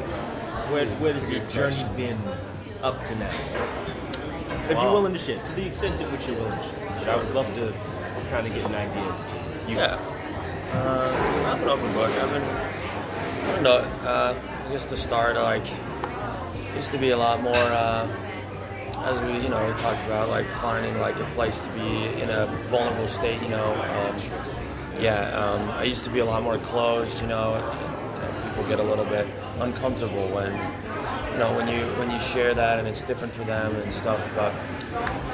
Where where has your journey been up to now? If you're willing to share, to the extent at which you're willing to share, I would love to kind of get an idea as to you. Yeah. Uh, I'm an open book. I've been, I don't know, uh, I guess to start, like, used to be a lot more, uh, as we, you know, we talked about, like, finding, like, a place to be in a vulnerable state, you know. Um, yeah, um, I used to be a lot more closed, you know, you know, people get a little bit uncomfortable when, you know, when you when you share that and it's different for them and stuff, but,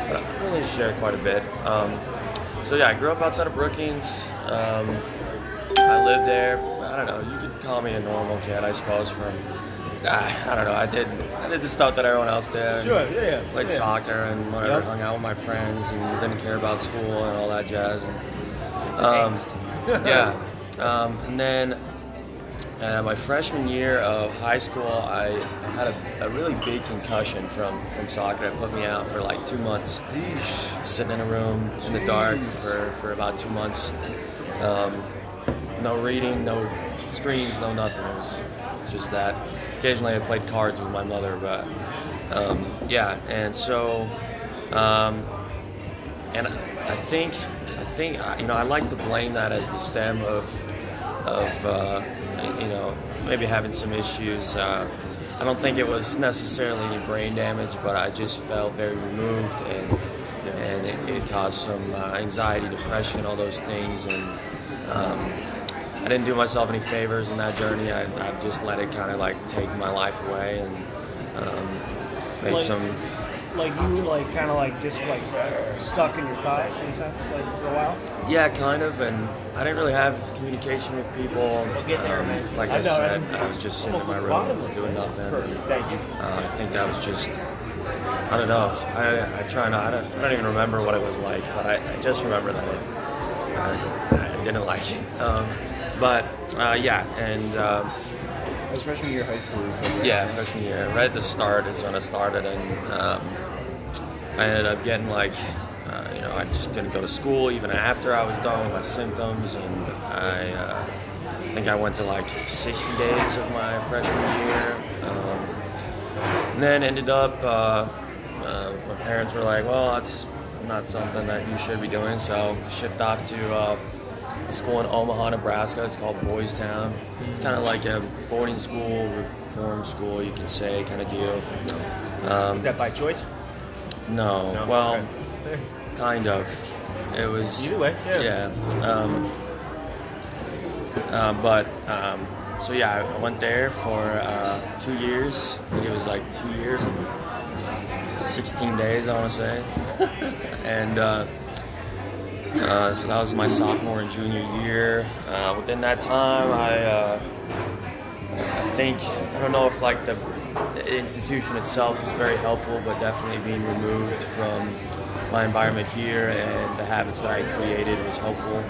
but I really share quite a bit. Um, so yeah, I grew up outside of Brookings. Um, I lived there. I don't know. You could call me a normal kid, I suppose. From ah, I don't know. I did I did the stuff that everyone else did. Sure, yeah, yeah, Played yeah. soccer and whatever. Yep. Hung out with my friends and didn't care about school and all that jazz. And, um, yeah. Um, and then uh, my freshman year of high school, I had a, a really big concussion from, from soccer. It put me out for like two months, sitting in a room in the dark for, for about two months. Um, no reading, no screens, no nothing. It was just that. Occasionally, I played cards with my mother, but um, yeah. And so, um, and I think, I think, you know, I like to blame that as the stem of, of, uh, you know, maybe having some issues. Uh, I don't think it was necessarily any brain damage, but I just felt very removed, and and it, it caused some uh, anxiety, depression, all those things, and um, I didn't do myself any favors in that journey. I, I just let it kind of like take my life away, and um, made Like- some. Like you were like kind of like just like stuck in your thoughts in a sense, like for a while. Yeah, kind of, and I didn't really have communication with people. We'll get there, Um. Like I I, said, I'm was just sitting in my room doing nothing. You. Uh, I think that was just, I don't know. I, I try not, I don't, I don't even remember what it was like, but I, I just remember that it, I, I didn't like it. Um, but uh, yeah, and um, That was freshman year high school. So yeah, freshman year, right at the start is when I started, and um, I ended up getting like, uh, you know, I just didn't go to school even after I was done with my symptoms, and I uh, think I went to like 60 days of my freshman year, um, and then ended up. Uh, uh, my parents were like, "Well, that's not something that you should be doing," so shipped off to. A school in Omaha, Nebraska. It's called Boys Town. It's kind of like a boarding school, reform school, you could say, kind of deal. Um, Is that by choice? no, No? well, Okay. kind of. It was. Either way, yeah. Yeah. Um, uh, but um, so yeah, I went there for uh, two years. I think it was like two years 16 days, I want to say. and uh, uh, so that was my sophomore and junior year. Uh, within that time, I uh, I think I don't know if like the institution itself was very helpful, but definitely being removed from my environment here and the habits that I created was helpful.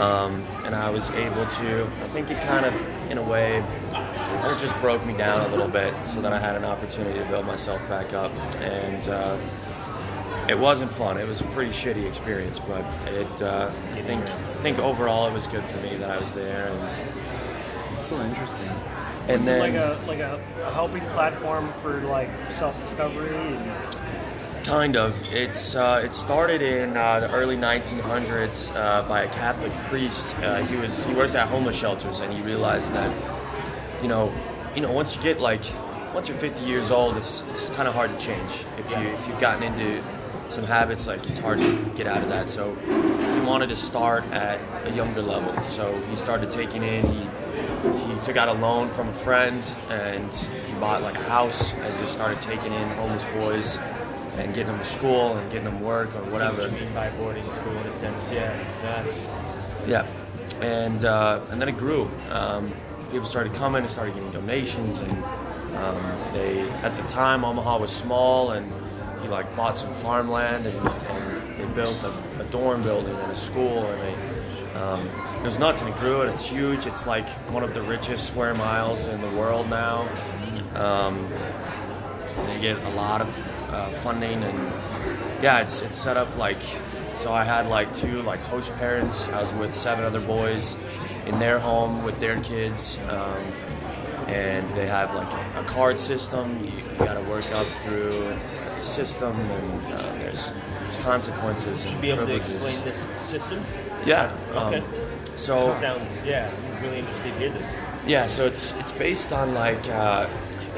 Um, and I was able to, I think it kind of, in a way, it just broke me down a little bit so that I had an opportunity to build myself back up. And uh, it wasn't fun. It was a pretty shitty experience, but it, uh, I think, I think overall it was good for me that I was there. And, It's so interesting. and Is it then, like a like a, a helping platform for like self discovery and Kind of. It's uh, it started in uh, the early 1900s uh, by a Catholic priest. Uh, he was he worked at homeless shelters, and he realized that, you know, you know, once you get like, once you're 50 years old, it's it's kind of hard to change. If you if you've gotten into some habits, like it's hard to get out of that. So he wanted to start at a younger level. So he started taking in he he took out a loan from a friend and he bought like a house and just started taking in homeless boys and getting them to school and getting them work or whatever. what do you mean by boarding school in a sense. Yeah, that's Yeah, and uh, and then it grew. Um, people started coming and started getting donations, and um, they at the time Omaha was small, and he like bought some farmland and, and they built a, a dorm building and a school, and they um, it was nuts, and it grew, and it's huge. It's like one of the richest square miles in the world now. Um, they get a lot of uh, funding and yeah it's it's set up like so i had like two like host parents i was with seven other boys in their home with their kids um, and they have like a card system you, you got to work up through system and uh, there's there's consequences and should be able to explain this system. yeah um, Okay. so Sounds yeah. I'm really interested to hear this. yeah, so it's it's based on like uh,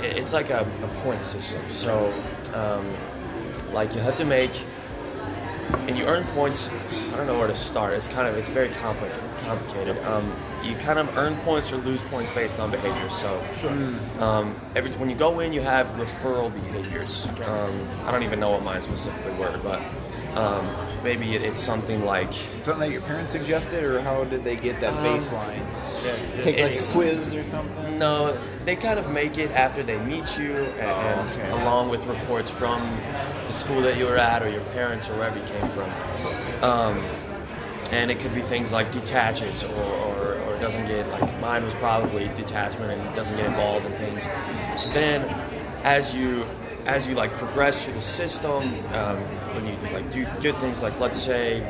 it's like a, a point system. So um, like you have to make and you earn points. I don't know where to start. It's kind of it's very complicated. Complicated. Um, you kind of earn points or lose points based on behavior. So Sure. um, every when you go in, you have referral behaviors. Um, I don't even know what mine specifically were, but um, maybe it- it's something like Something that your parents suggested, or how did they get that Um, baseline? Yeah, Take like a quiz or something. No, they kind of make it after they meet you, and, Oh, okay. along with reports from the school that you were at, or your parents, or wherever you came from. Um, and it could be things like detaches, or, or, or doesn't get like mine was probably detachment and doesn't get involved in things. So then, as you as you like progress through the system, um, when you like do good things like let's say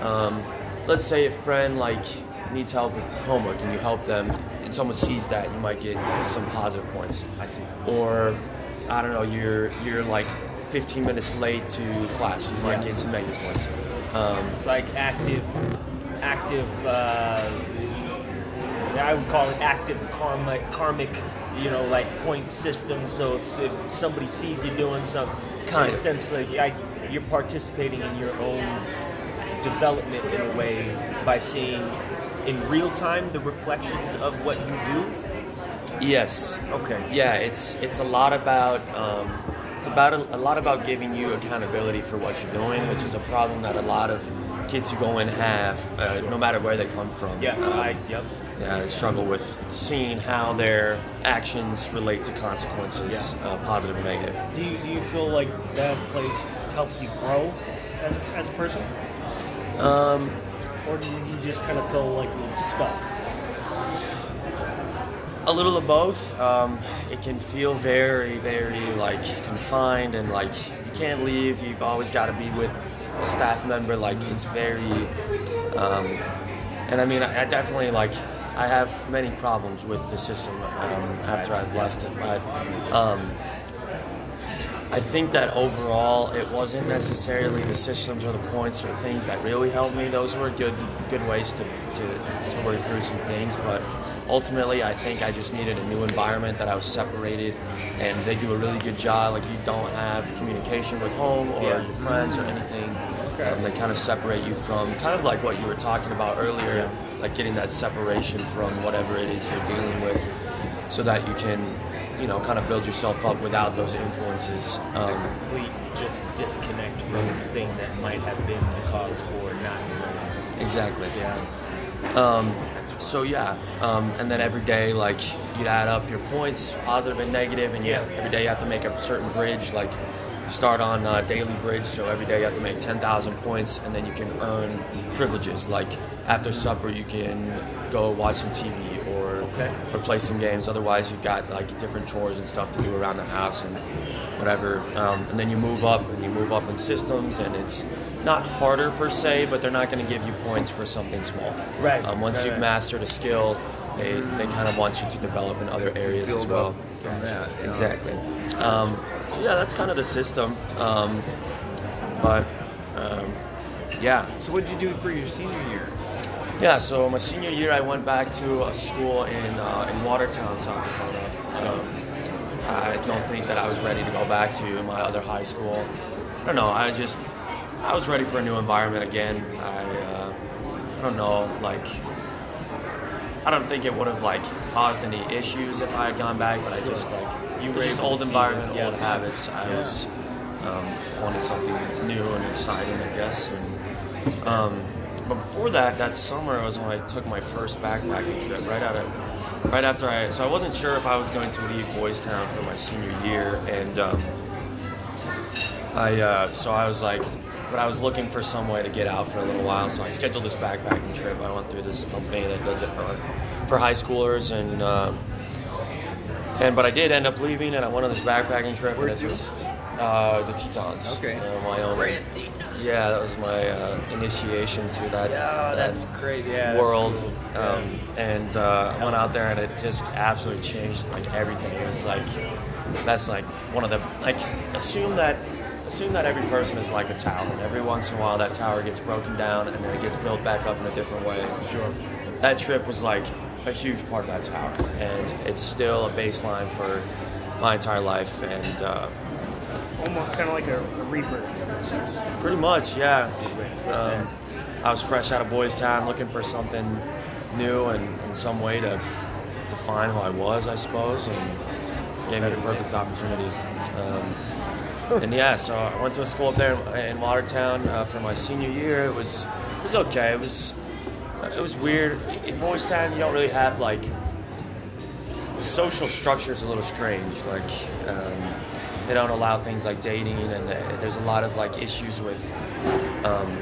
um, let's say a friend like needs help with homework and you help them and someone sees that you might get some positive points I see. or i don't know you're you're like 15 minutes late to class you might get some negative points um, It's like active, active. Uh, I would call it active karmic, karmic. You know, like point system. So it's if somebody sees you doing something, Kind in a of. sense, like I, you're participating in your own development in a way by seeing in real time the reflections of what you do. yes Okay. yeah it's it's a lot about um, it's about a, a lot about giving you accountability for what you're doing which is a problem that a lot of kids who go in have uh, no matter where they come from Yeah. Um, I. Yep. yeah, struggle with seeing how their actions relate to consequences, uh, positive and negative. do you, do you feel like that place helped you grow as, as a person? Um, Or did you just kind of feel like you were stuck? a little of both. Um, it can feel very, very like confined and like you can't leave. You've always got to be with a staff member. Like it's very, um, and I mean, I, I definitely like. I have many problems with the system um, after I've left um, I think that overall it wasn't necessarily the systems or the points or things that really helped me. Those were good good ways to, to, to work through some things, but ultimately I think I just needed a new environment that I was separated and they do a really good job. Like you don't have communication with home or Yeah. your friends or anything. Okay. Um, they kind of separate you from kind of like what you were talking about earlier, like getting that separation from whatever it is you're dealing with so that you can, you know, kind of build yourself up without those influences. Um, complete just disconnect from the thing that might have been the cause for not exactly. Yeah. Um, so yeah, um, and then every day, like you'd add up your points, positive and negative, and yeah, every day you have to make a certain bridge. Like start on uh, daily bridge, so every day you have to make 10,000 points, and then you can earn privileges. Like after supper, you can go watch some TV Okay. or play some games. Otherwise, you've got like different chores and stuff to do around the house and whatever. Um, and then you move up and you move up in systems, and it's not harder per se, but they're not going to give you points for something small. Right. Um, once Right, you've right. mastered a skill, they, they kind of want you to develop in other areas as well. from that. you know. Exactly. Um, so yeah, that's kind of the system. Um, but um, yeah, So what did you do for your senior year? Yeah. So my senior year, I went back to a school in uh, in Watertown, South Dakota. Um, I don't think that I was ready to go back to my other high school. I don't know. I just I was ready for a new environment again. I uh, I don't know. Like I don't think it would have like caused any issues if I had gone back, but I just like You it were was just old environment, old habits. I Yeah. was um, wanted something new and exciting, I guess. And um, but before that, that summer was when I took my first backpacking trip. Right out of right after I, so I wasn't sure if I was going to leave Boys Town for my senior year, and um, I uh, so I was like, but I was looking for some way to get out for a little while. So I scheduled this backpacking trip. I went through this company that does it for for high schoolers, and uh, and but I did end up leaving, and I went on this backpacking trip. Where'd and it just uh, the Tetons. Okay. uh, Wyoming. Yeah, that was my uh, initiation to that. Yeah, that's that great. Yeah. that's world. cool. Um, and uh, I went out there and it just absolutely changed like everything. It was like that's like one of the like assume that assume that every person is like a tower. And every once in a while that tower gets broken down and then it gets built back up in a different way. Sure. That trip was like a huge part of that tower, and it's still a baseline for my entire life. And uh, Almost kind of like a, a rebirth. Pretty much, yeah. Um, I was fresh out of Boys Town, looking for something new and, and some way to define who I was, I suppose, and gave me the perfect opportunity. Um, and yeah, so I went to a school up there in, in Watertown uh, for my senior year. It was it was okay. It was it was weird. In Boys Town, you don't really have like the social structure is a little strange. Like um, they don't allow things like dating, and uh, there's a lot of like issues with, um,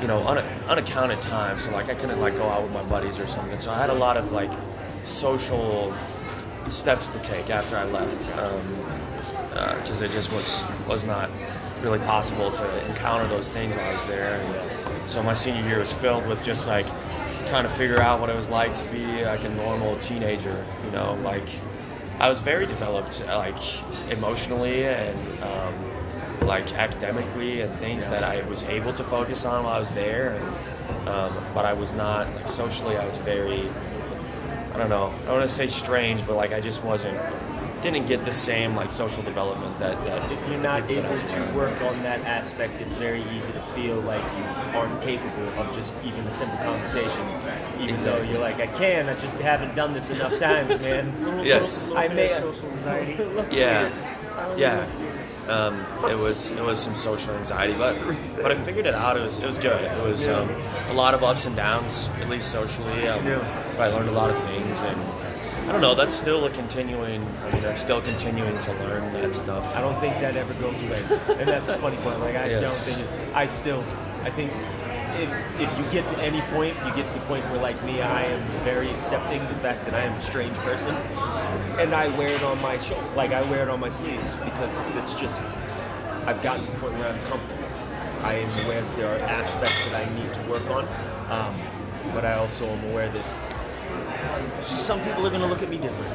you know, un- unaccounted time. So like I couldn't like go out with my buddies or something. So I had a lot of like social steps to take after I left, because it just was was not really possible to encounter those things while I was there. And so my senior year was filled with just like trying to figure out what it was like to be like a normal teenager. You know, like I was very developed, like emotionally and um, like academically, and things that I was able to focus on while I was there. And, um, but I was not like socially. I was very I don't know. I don't want to say strange, but like I just wasn't didn't get the same like social development that that If you're not people that I able was to around. work on that aspect, it's very easy to feel like you aren't capable of just even a simple conversation. Even Exactly. though you're like, I can, I just haven't done this enough times, man. Yes. I may Bit social anxiety. Yeah, yeah. Um, it was it was some social anxiety, but but I figured it out. It was it was good. It was um, a lot of ups and downs, at least socially. Um, But I learned a lot of things, and I don't know. That's still a continuing. I mean, I'm still continuing to learn that stuff. I don't think that ever goes away, and that's the funny part. Like I Yes. don't think it, I still. I think if, if you get to any point, you get to the point where, like me, I am very accepting the fact that I am a strange person, and I wear it on my shoulder. Like I wear it on my sleeves because it's just. I've gotten to the point where I'm comfortable. I am aware that there are aspects that I need to work on, um, but I also am aware that some people are going to look at me different.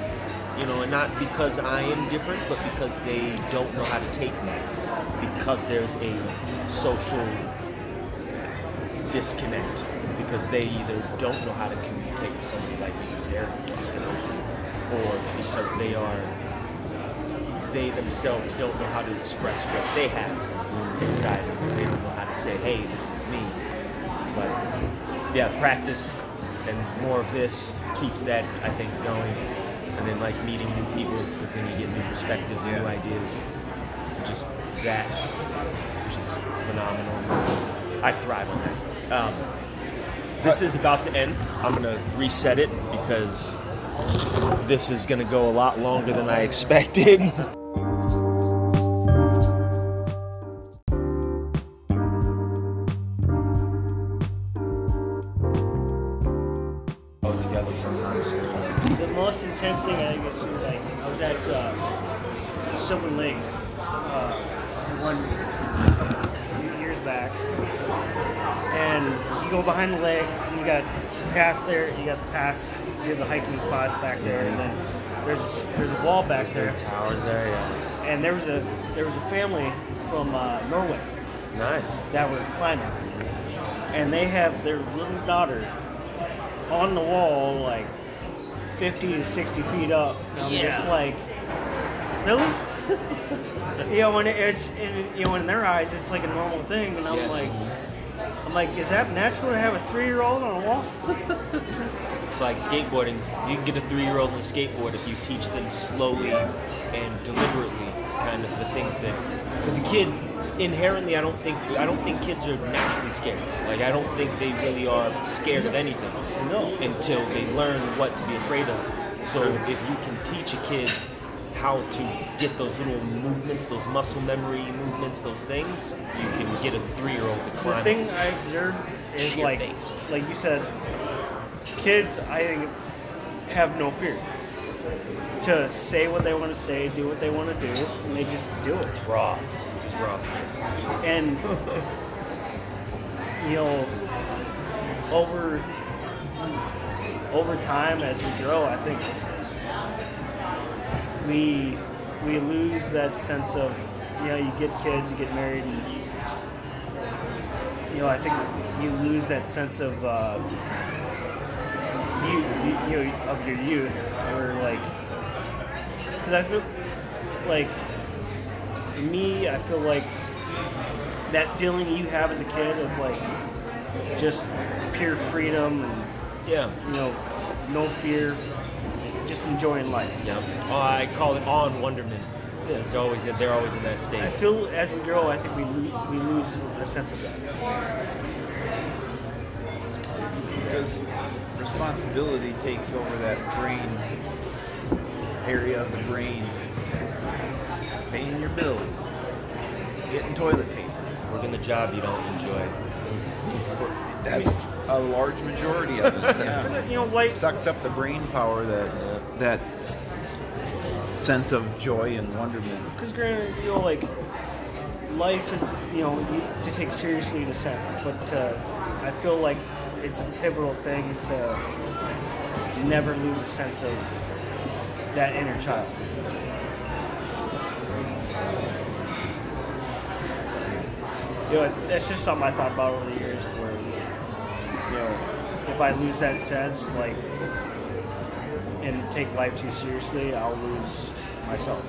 You know, and not because I am different, but because they don't know how to take me. Because there's a social disconnect. Because they either don't know how to communicate with somebody like me who's very or because they are they themselves don't know how to express what they have inside of them. They don't know how to say, hey, this is me. But yeah, practice and more of this keeps that I think going. And then like meeting new people because then you get new perspectives and new ideas. Just that, which is phenomenal. I thrive on that. Um, this is about to end. I'm gonna reset it because this is to go a lot longer than I expected. you have the hiking spots back there, and then there's there's a wall back there, towers there, yeah. and there was a there was a family from uh, Norway Nice. that were climbing, and they have their little daughter on the wall, like 50 to 60 feet up. And I'm just like, really? you know, when it's in, you know in their eyes, it's like a normal thing, and I'm Yes. like, I'm like, is that natural to have a three-year-old on a wall? It's like skateboarding. You can get a three-year-old on a skateboard if you teach them slowly and deliberately, kind of the things that. Because a kid, inherently, I don't think I don't think kids are naturally scared. Like I don't think they really are scared of anything. No. Until they learn what to be afraid of. So if you can teach a kid how to get those little movements, those muscle memory movements, those things, you can get a three-year-old to climb. The thing I observed is like, face. like you said, kids I think have no fear to say what they want to say, do what they want to do, and they just do it. It's raw. This is raw kids. and you know over over time as we grow i think we we lose that sense of you know you get kids you get married and you know i think you lose that sense of uh you, you, you know of your youth or like because i feel like for me i feel like that feeling you have as a kid of like just pure freedom and Yeah. you know no fear just enjoying life Yeah. Oh, I call it awe and wonderment. It's always they're always in that state. i feel as we grow i think we, lo- we lose a sense of that because responsibility takes over that brain area of the brain. Paying your bills, getting toilet paper. Working the job you don't enjoy. That's a large majority of it. Yeah. you know like sucks up the brain power that that sense of joy and wonderment. because granted you know like life is you know you, to take seriously in a sense but uh, i feel like it's a pivotal thing to never lose a sense of that inner child. You know it's just something i thought about over the years where you know if i lose that sense like and take life too seriously i'll lose myself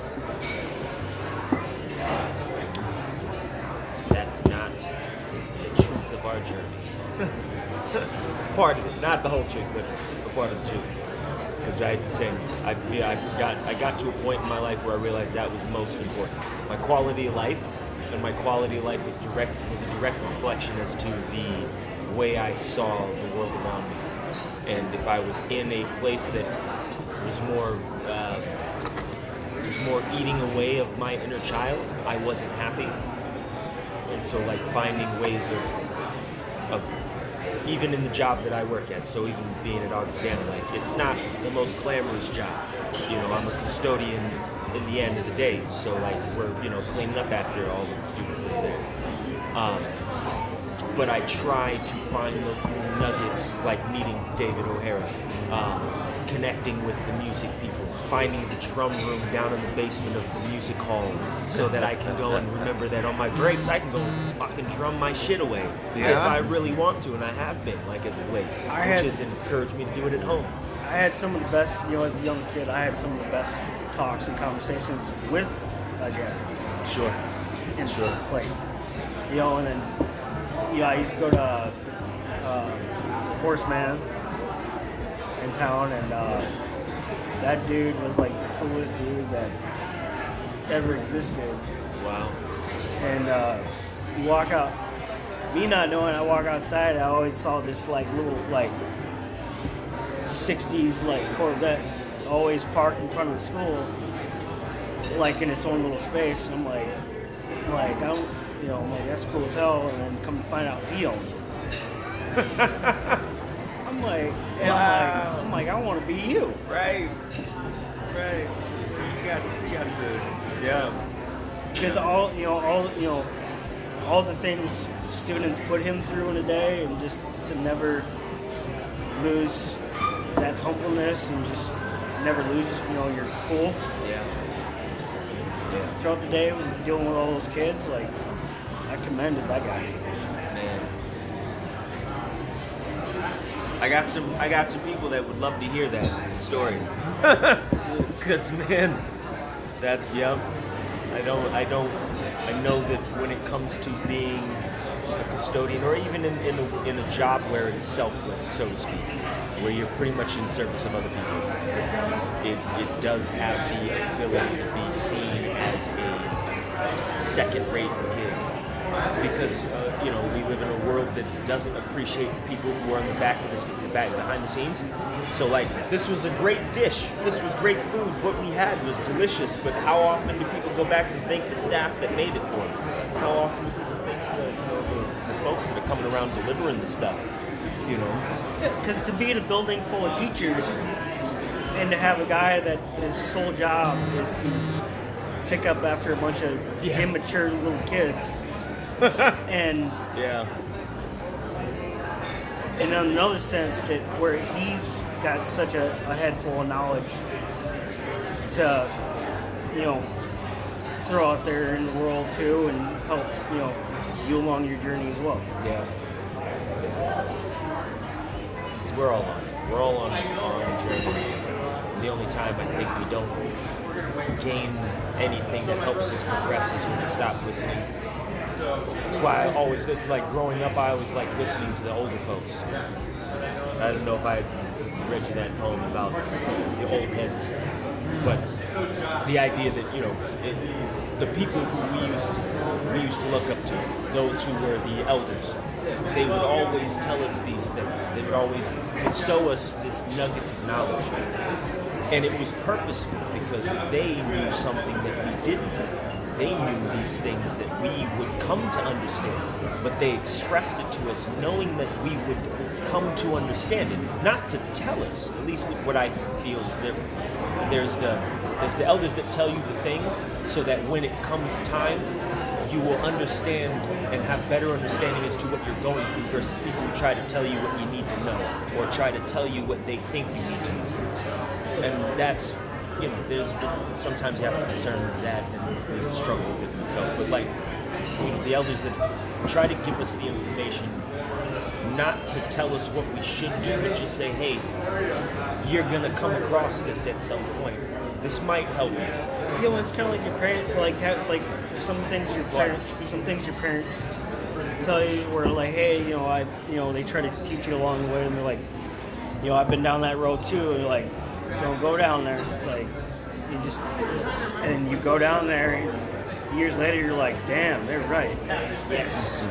That's not the truth of our journey. Part of it, not the whole truth, but a part of the truth. Because I saying I feel I got I got to a point in my life where I realized that was most important. My quality of life, and my quality of life was direct was a direct reflection as to the way I saw the world around me. And if I was in a place that was more uh, was more eating away of my inner child, I wasn't happy. And so like finding ways of of even in the job that I work at, so even being at Augustana, like it's not the most glamorous job. You know, I'm a custodian in the end of the day, so like we're you know cleaning up after all the students that are there. Um, but I try to find those little nuggets, like meeting David O'Hara, um, connecting with the music people, finding the drum room down in the basement of the music hall, so that I can go and remember that on my breaks I can go fucking drum my shit away if I really want to, and I have been, like as of late, I which had- has encouraged me to do it at home. I had some of the best, you know, as a young kid, I had some of the best talks and conversations with uh, Janet. Sure. And so it's like, you know, and then, you know, I used to go to uh, Horseman in town, and uh, that dude was like the coolest dude that ever existed. Wow. And uh, you walk out, me not knowing, I walk outside, I always saw this like little, like, '60s like Corvette, always parked in front of the school, like in its own little space. I'm like, like I don't, you know, I'm like that's cool as hell, and then come to find out he owns it. I'm like, Wow. I'm like, I'm like, I want to be you. Right. Right. You got you got the yeah. because all you know all you know all the things students put him through in a day and just to never lose that humbleness and just never lose you know your cool Yeah. Yeah. throughout the day dealing with all those kids like i commended that guy I got some I got some people that would love to hear that story. Cause man, that's yep. I don't I don't I know that when it comes to being a custodian or even in, in, a, in a job where it's selfless, so to speak, where you're pretty much in service of other people, it, it does have the ability to be seen as a second-rate gig because uh, you know we live in a world that doesn't appreciate the people who are on the back of the, se- the back behind the scenes. So like this was a great dish, this was great food. What we had was delicious, but how often do people go back and thank the staff that made it for them? How often do people thank the, the, the folks that are coming around delivering the stuff? You know, because to be in a building full of teachers and to have a guy that his sole job is to pick up after a bunch of Yeah. immature little kids and yeah, in another sense that where he's got such a, a head full of knowledge to you know throw out there in the world too and help you know you along your journey as well Yeah. we're all on it. We're all on our own journey. And the only time I think we don't gain anything that helps us progress is when we stop listening. That's why I always said like growing up. I always like listening to the older folks. I don't know if I read you that poem about the old heads, but the idea that you know it, the people who we used to, we used to look up to, those who were the elders, they would always tell us these things. They would always bestow us this nuggets of knowledge, and it was purposeful because they knew something that we didn't. They knew these things come to understand, but they expressed it to us knowing that we would come to understand it, not to tell us. At least what I feel is there. There's the there's the elders that tell you the thing, so that when it comes time, you will understand and have better understanding as to what you're going through versus people who try to tell you what you need to know or try to tell you what they think you need to know and that's you know there's sometimes you have to discern that and struggle with it so but like the elders that try to give us the information not to tell us what we should do but just say hey you're gonna come across this at some point. This might help you. Yeah well it's kind of like your parents like ha- like some things your parents some things your parents tell you where like hey you know i you know they try to teach you along the way and they're like you know i've been down that road too and you're like don't go down there like you just and you go down there and years later you're like damn they're right. Yes.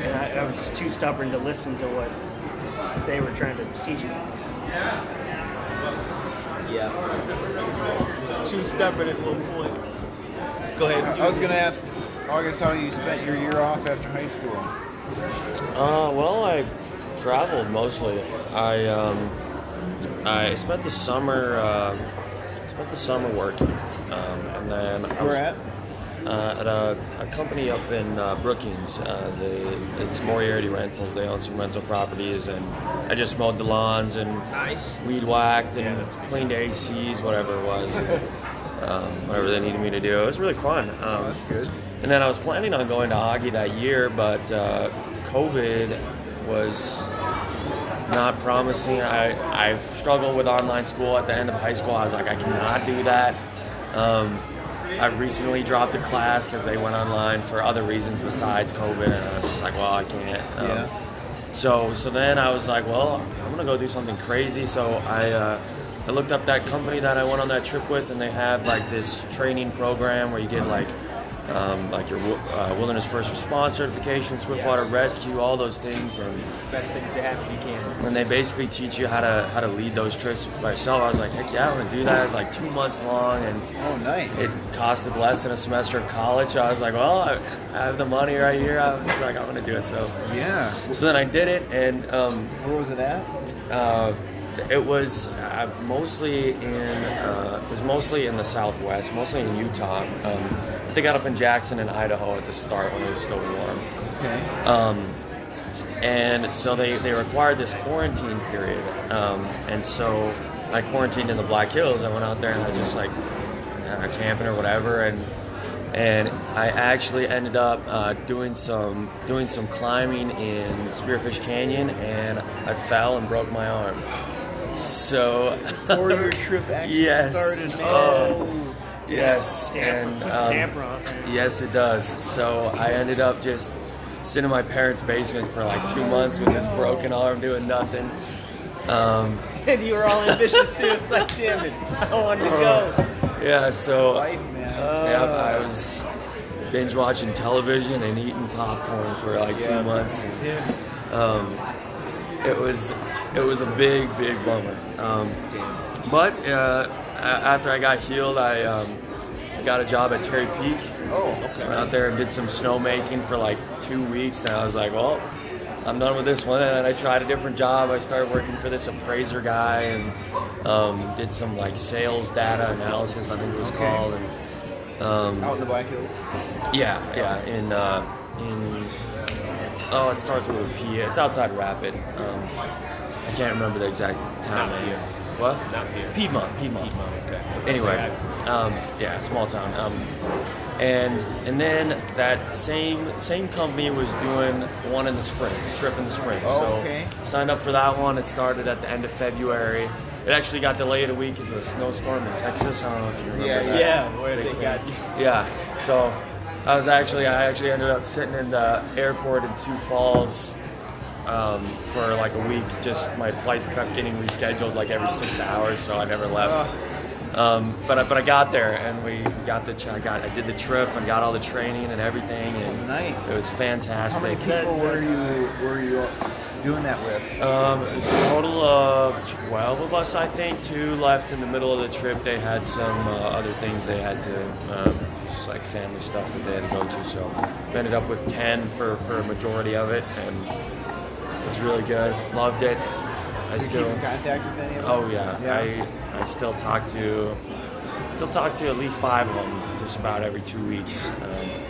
And I, I was just too stubborn to listen to what they were trying to teach me. Yeah. It's too stubborn at one point. Go ahead. I was gonna ask August how you spent your year off after high school. Uh, well, I traveled mostly. I um, I spent the summer uh, spent the summer working, um, and then I was Where at? uh, at a, a company up in uh, Brookings. Uh, they, it's Moriarty Rentals. They own some rental properties, and I just mowed the lawns and nice weed whacked and Yeah, cleaned ACs, whatever it was, um, whatever they needed me to do. It was really fun. Um, Oh, that's good. and then I was planning on going to Augie that year, but uh, COVID was not promising. I, I struggled with online school at the end of high school. I was like, I cannot do that. Um, I recently dropped a class because they went online for other reasons besides COVID, and I was just like, well, I can't. Um, Yeah. So so then I was like, well, I'm gonna go do something crazy. So I uh, I looked up that company that I went on that trip with, and they have like this training program where you get like um, like your uh, wilderness first response certification, Swiftwater rescue, all those things, and Best things to happen you can. and they basically teach you how to how to lead those trips by yourself. I was like, heck yeah, I want to do that. It's like two months long, and Oh, nice. it costed less than a semester of college. So I was like, well, I, I have the money right here. I was like, I'm gonna do it. So yeah. so then I did it, and um, Where was it at? uh, it was uh, mostly in uh, it was mostly in the Southwest, mostly in Utah. Um, they got up in Jackson and Idaho at the start when it was still warm. Okay. Um, and so they, they required this quarantine period. Um, and so I quarantined in the Black Hills. I went out there and I was just like uh, camping or whatever. And and I actually ended up uh, doing some doing some climbing in Spearfish Canyon, and I fell and broke my arm. So Before your trip actually Yes. started, man. Oh. Yes, and um, damper on things. Yes, it does. So I ended up just sitting in my parents' basement for like two months with this broken arm, doing nothing. Um, And you were all ambitious too. It's like, damn it, I wanted to go. yeah, so Life, man. yeah, I was binge watching television and eating popcorn for like two months. And, um, it was it was a big, big bummer. Um, but uh, a- after I got healed, I um, I got a job at Terry Peak. oh, okay. Went out there and did some snowmaking for like two weeks, and I was like, well, I'm done with this one. And then I tried a different job. I started working for this appraiser guy and um, did some like sales data analysis, I think it was Okay. called. And um, out in the Black Hills. yeah, yeah, in uh, in oh, it starts with a P. It's outside Rapid. Um, I can't remember the exact town name. Here. What? Not here. Piedmont. Piedmont. Piedmont, okay. Anyway, um, yeah, small town. Um, and and then that same same company was doing one in the spring, trip in the spring. Oh, so okay. signed up for that one. It started at the end of February. It actually got delayed a week because of the snowstorm in Texas. I don't know if you remember Yeah, that. Yeah, where Big they got you. Yeah. So I was actually I actually ended up sitting in the airport in Sioux Falls um, for like a week. Just my flights kept getting rescheduled like every six hours, so I never left. Um, but I, but I got there and we got the I got I did the trip and got all the training and everything and Nice. it was How many fantastic. people were you were you doing that with? Um, it was a total of 12 of us, I think. Two left in the middle of the trip. They had some uh, other things they had to, um, just like family stuff that they had to go to. So we ended up with 10 for, for a majority of it, and it was really good. Loved it. I Did you still. keep in contact with any of them? Oh yeah, Yeah. I I still talk to still talk to at least five of them just about every two weeks, um,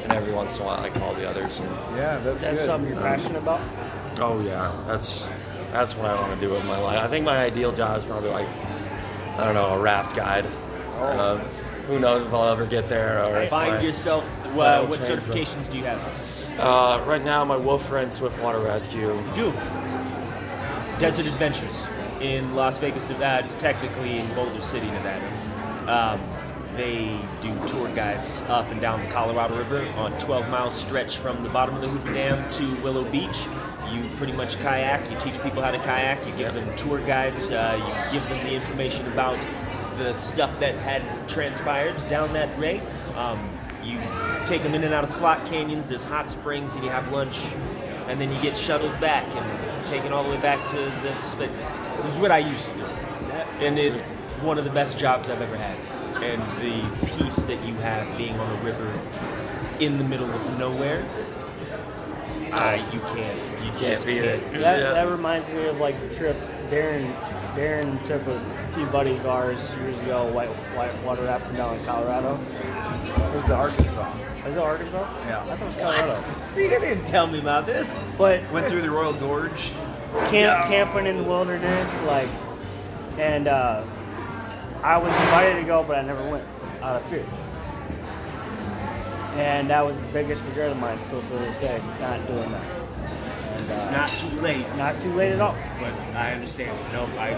and every once in a while I call the others and Yeah, that's, That's good. something you're passionate about. Oh yeah, that's that's what I want to do with my life. I think my ideal job is probably like I don't know a raft guide. Oh. Uh, who knows if I'll ever get there or if Find I- yourself. Well, what certifications do you have? Uh, right now, my Wolf friend Swiftwater Rescue. Do Desert Adventures in Las Vegas, Nevada. It's technically in Boulder City, Nevada. Um, they do tour guides up and down the Colorado River on 12 mile stretch from the bottom of the Hoover Dam to Willow Beach. You pretty much kayak. You teach people how to kayak. You give them tour guides. Uh, you give them the information about the stuff that had transpired down that way. Um, you take them in and out of slot canyons. There's hot springs, and you have lunch, and then you get shuttled back and taken all the way back to the. sp- This is what I used to do, and it's one of the best jobs I've ever had. And the peace that you have being on a river in the middle of nowhere, uh, you can't. You Can't beat it. That, Yeah. that reminds me of like the trip Darren Darren took a few buddies of ours years ago white, white water rafting down in Colorado. It was the Arkansas. Is it Arkansas? Yeah. I thought it was Colorado. See, you didn't tell me about this. But Went through the Royal Gorge. camp, camping in the wilderness, like, and uh, I was invited to go, but I never went out of fear. And that was the biggest regret of mine, still to this day, not doing that. And, It's uh, not too late, not too late at all. but I understand. No, I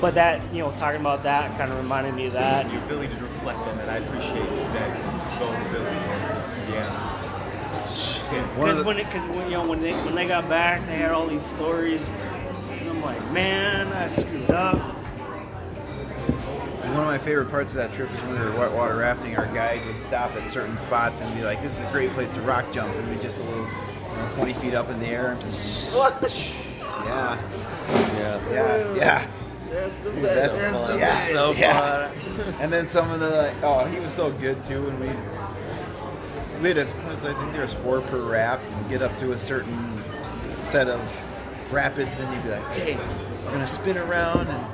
But that, you know, talking about that kind of reminded me of that. your ability to reflect on it. I appreciate that vulnerability. Because yeah, shit. Because when, cause when, you know, when they when they got back, they had all these stories. And I'm like, man, I screwed up. One one of my favorite parts of that trip is when we were whitewater rafting. Our guide would stop at certain spots and be like, "This is a great place to rock jump," and we just a little, you know, 20 feet up in the air. Yeah, Yeah. yeah, yeah. That's the That's- best. so fun. yeah, That's so yeah. fun. And then some of the like, oh, he was so good too. And we we had a, I think there was four per raft, and get up to a certain set of rapids, and you'd be like, hey, we're gonna spin around, and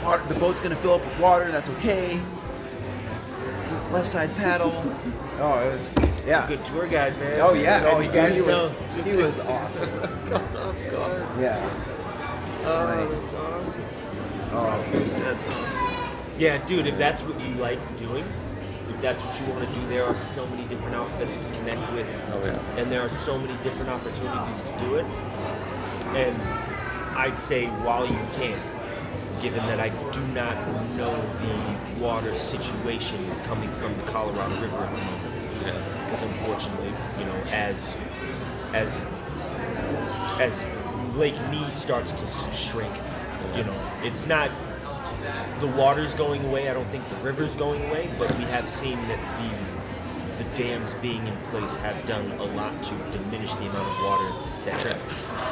the water, the boat's gonna fill up with water. That's okay. Left side paddle. Oh, it was yeah. Good tour guide, man. Oh yeah. Oh, he, he was he was awesome. Oh, off guard. Yeah. Oh, Right. that's awesome. Oh, That's awesome. Yeah, dude, if that's what you like doing, if that's what you want to do, there are so many different outfits to connect with. Oh yeah. And there are so many different opportunities to do it. And I'd say while you can, given that I do not know the water situation coming from the Colorado River at the moment, Yeah. because unfortunately, you know, as as as Lake Mead starts to shrink, you know, it's not the water's going away. I don't think the river's going away, but we have seen that the the dams being in place have done a lot to diminish the amount of water that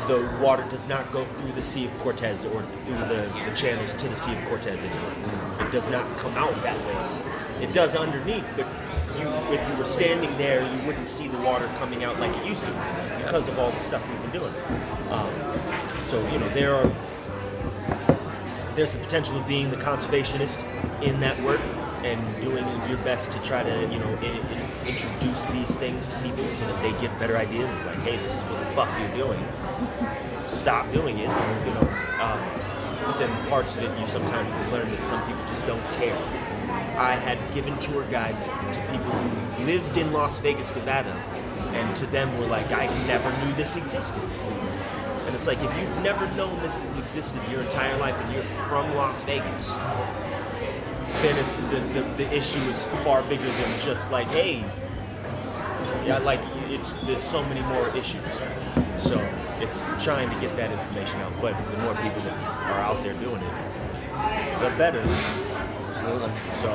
the water does not go through the Sea of Cortez or through the, the channels to the Sea of Cortez anymore. It does not come out that way. It does underneath, but you, if you were standing there, you wouldn't see the water coming out like it used to because of all the stuff we've been doing. Um, so you know there are there's the potential of being the conservationist in that work and doing your best to try to you know in, in- introduce these things to people so that they get a better ideas like hey this is what the fuck you're doing. Stop doing it you know um, but then parts of it you sometimes learn that some people just don't care. I had given tour guides to people who lived in las vegas nevada and to them were like i never knew this existed. and it's like if you've never known this has existed your entire life and you're from Las Vegas, then it's the, the, the issue is far bigger than just like, hey, yeah, like it's there's so many more issues. So it's trying to get that information out. But the more people that are out there doing it, the better. Absolutely. So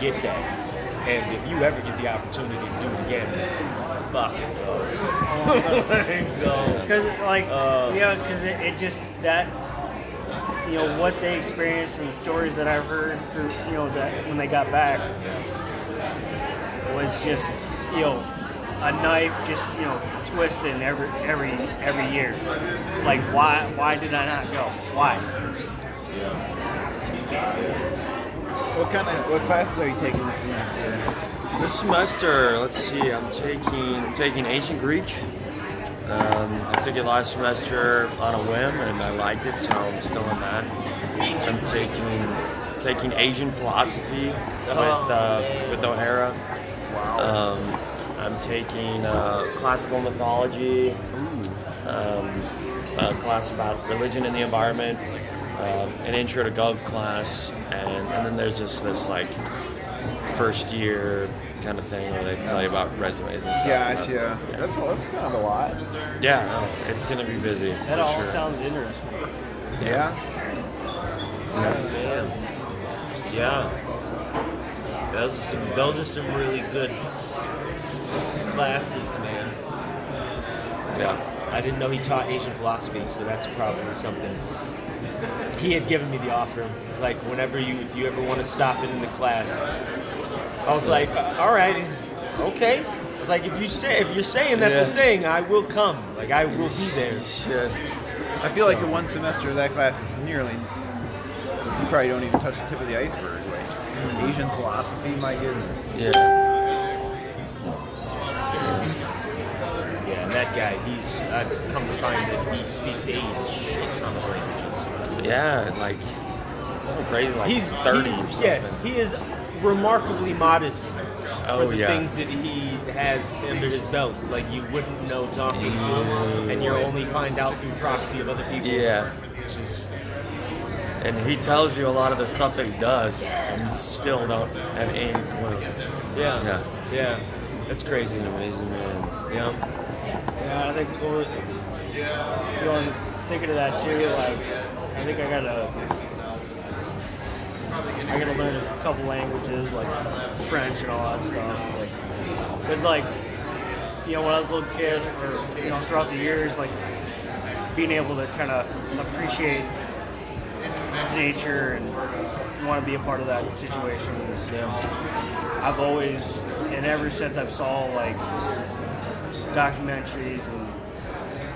get that. And if you ever get the opportunity to do it again, fuck it, go. go. Because like Uh, yeah, because it, it just that you know what they experienced and the stories that I've heard through you know that when they got back was just you know a knife just you know twisting every every every year. Like why why did I not go? Why? what kind of what classes are you taking this semester? This semester, let's see, I'm taking I'm taking ancient Greek. Um, I took it last semester on a whim, and I liked it, so I'm still in that. I'm taking taking Asian philosophy with uh, with O'Hara. Um, I'm taking uh, classical mythology, um, a class about religion and the environment, um, an intro to Gov class, and, and then there's just this like first year kind of thing where they tell you about resumes and stuff. Gotcha. That's that's kind of a lot. Yeah, no, it's gonna be busy. That all sure. sounds interesting. Yeah. Oh, man. Yeah. Those are some those are some really good classes, man. Yeah. I didn't know he taught Asian philosophy, so that's probably something. He had given me the offer. It's like whenever you, if you ever want to stop it in the class, I was like, all right, okay. I was like, if you say, if you're saying that's a Yeah. thing, I will come. Like I will be there. Shit. I feel like the one semester of that class is nearly. You probably don't even touch the tip of the iceberg. Like mm. Asian philosophy, my goodness. Yeah. Yeah, and that guy, he's I've come to find that he speaks a shit ton of languages. Yeah, like crazy, like he's 30 he's, or something. Yeah, he is remarkably modest Oh, for the yeah. things that he has under his belt. Like you wouldn't know talking to him, and you only find out through proxy of other people. Yeah. which is And he tells you a lot of the stuff that he does, and you still don't have any clue. yeah, Yeah. yeah. That's He's crazy. an amazing man. Yeah, Yeah, I think well, going thinking of that too. Like, I think I got a I gotta learn a couple languages like French and all that stuff. Like, cause like, you know, when I was a little kid, or you know, throughout the years, like being able to kind of appreciate nature and want to be a part of that situation is, you know, I've always, and ever since I've saw like documentaries and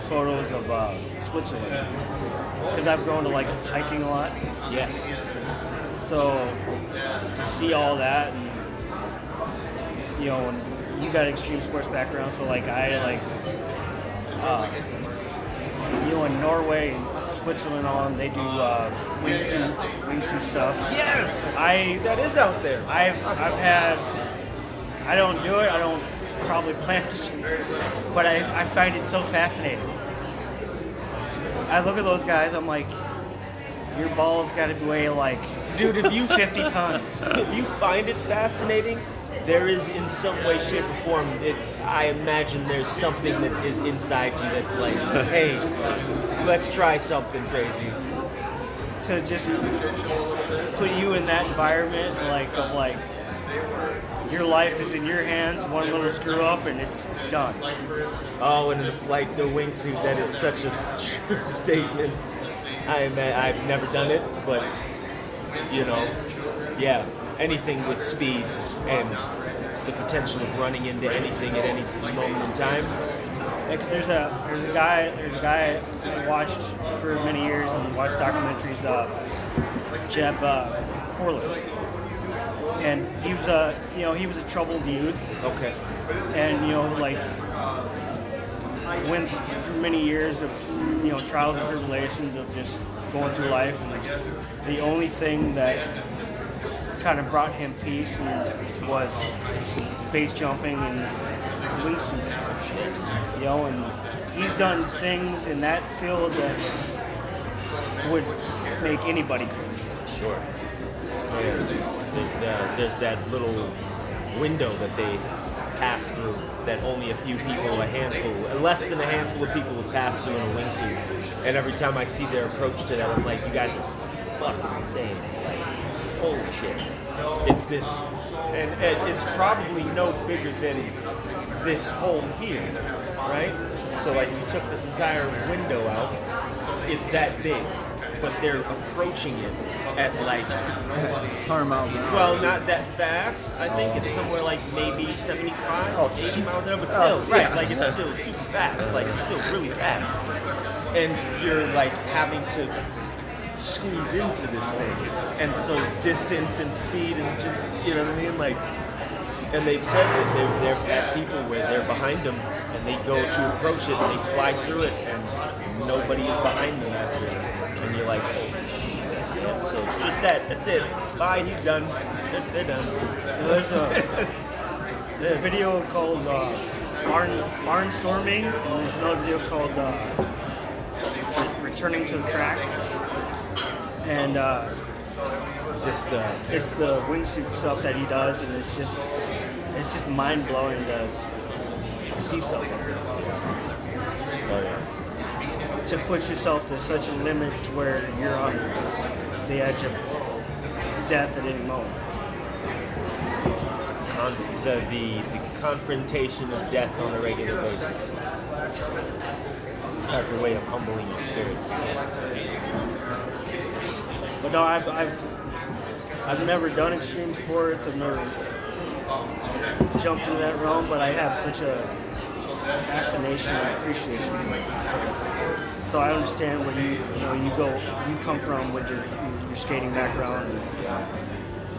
photos of uh, Switzerland, because I've grown to like hiking a lot. Yes. So to see all that, and you know, and you got extreme sports background, so like I like, uh, you know, in Norway, and Switzerland, on they do uh, wingsuit wingsuit stuff. Yes. I That is out there. I've I've had I don't do it. I don't probably plan to, but I, I find it so fascinating. I look at those guys. I'm like, your balls got to weigh like, Dude, if you 50 tons. if you find it fascinating, there is in some way, shape, or form. It, I imagine there's something that is inside you that's like, hey, let's try something crazy. to just put you in that environment, like of like your life is in your hands. One little screw up and it's done. Oh, and the flight, the wingsuit, that is such a true statement. I I've never done it, but you know, yeah, anything with speed and the potential of running into anything at any moment in time. because there's a there's a guy there's a guy I watched for many years and watched documentaries. Uh, Jeb uh, Corliss, and he was a you know he was a troubled youth, Okay. and you know like went through many years of you know trials and tribulations of just going through life, and the only thing that kind of brought him peace and was base jumping and wingsuit. Shit. You know, and he's done things in that field that would make anybody cringe. Sure. Yeah. There's the there's that little window that they pass through that only a few people, a handful, less than a handful of people have passed through in a wingsuit. And every time I see their approach to that, I'm like, you guys are fucking insane. It's like, holy shit. It's this, and, and it's probably no bigger than this hole here, right? So like, you took this entire window out. It's that big, but they're approaching it at like 100 miles an hour. well, not that fast. I think it's somewhere like maybe 75, Oh, 80 stu- miles an hour, but oh, still, right? yeah. Like it's still super fast. Like it's still really fast. And you're like having to squeeze into this thing, and so distance and speed and just, you know what I mean, like. And they've said that they're, they're at people where they're behind them, and they go to approach it, and they fly through it, and nobody is behind them after. And you're like, oh, so it's just that. That's it. Bye. He's done. They're, they're done. There's a, there's a video called uh, Barn, Barnstorming, and there's another video called uh, Returning to the Crack. And uh, Is this the? it's the wingsuit stuff that he does, and it's just it's just mind blowing to see stuff like that. Oh yeah. To push yourself to such a limit to where you're on the edge of death at any moment. Con- the, the the confrontation of death on a regular basis as a way of humbling your spirits. But no, I've, I've I've never done extreme sports. I've never jumped into that realm, but I have such a fascination and appreciation for it. So, I understand where you you know you go you come from with your your skating background and uh,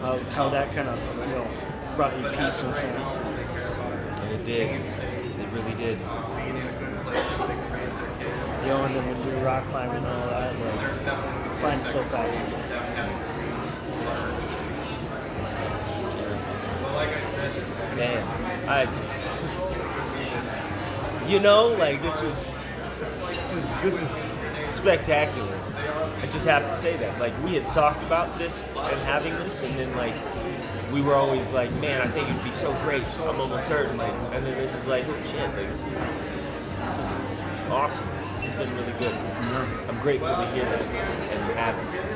how, how that kind of you know brought you peace in a sense. And it did. It really did. You know, and then when you do rock climbing and all that, like, I find it so fascinating. Man, I. You know, like this was. This is this is spectacular. I just have to say that. Like we had talked about this and having this, and then like we were always like, man, I think it'd be so great. I'm almost certain. Like, and then this is like, oh shit, like this is this is awesome. This has been really good. I'm grateful to hear that and have it.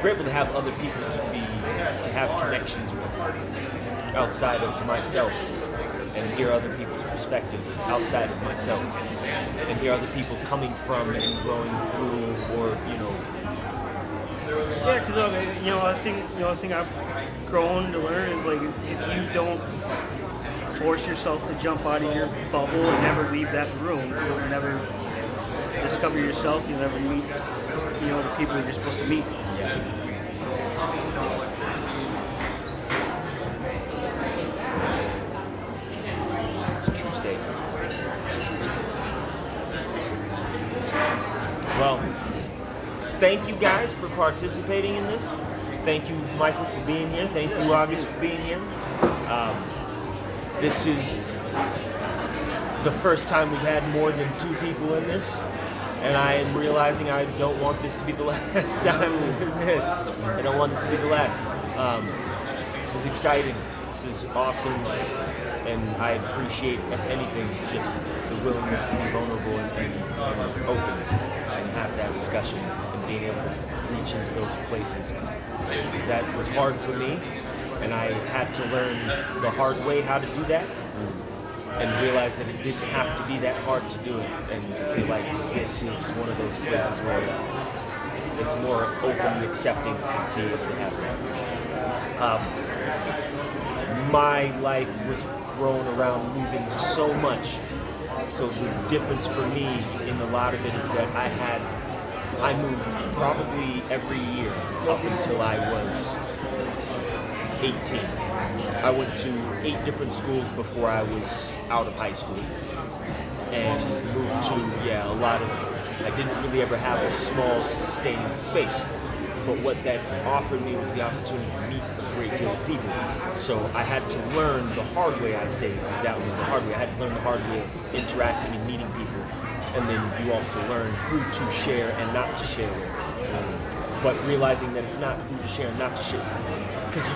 grateful to have other people to be to have connections with outside of myself and hear other people's perspectives outside of myself and hear other people coming from and growing through or you know Yeah, because I uh, you know, I think you know, I think I've grown to learn is like if, if you don't force yourself to jump out of your bubble and never leave that room, you'll never discover yourself. You'll never meet, you know, the people you're supposed to meet. It's a true statement. Well, thank you guys for participating in this. Thank you, Michael, for being here. Thank you, August, for being here. Um, this is the first time we've had more than two people in this, and I am realizing I don't want this to be the last time. I don't want this to be the last. Um, this is exciting. This is awesome, and I appreciate, if anything, just the willingness to be vulnerable and, and, open and have that discussion being able to reach into those places. Because that was hard for me, and I had to learn the hard way how to do that and realize that it didn't have to be that hard to do it. And feel like this is one of those places where it's more open and accepting to be able to have that. Um, my life was grown around moving so much. So the difference for me in a lot of it is that I had, I moved probably every year up until I was 18. I went to eight different schools before I was out of high school. And moved to, yeah, a lot of, I didn't really ever have a small, sustaining space. But what that offered me was the opportunity to meet a great deal of people. So I had to learn the hard way, I say. That was the hard way. I had to learn the hard way of interacting and meeting people. And then you also learn who to share and not to share with. Um, but realizing that it's not who to share and not to share. Because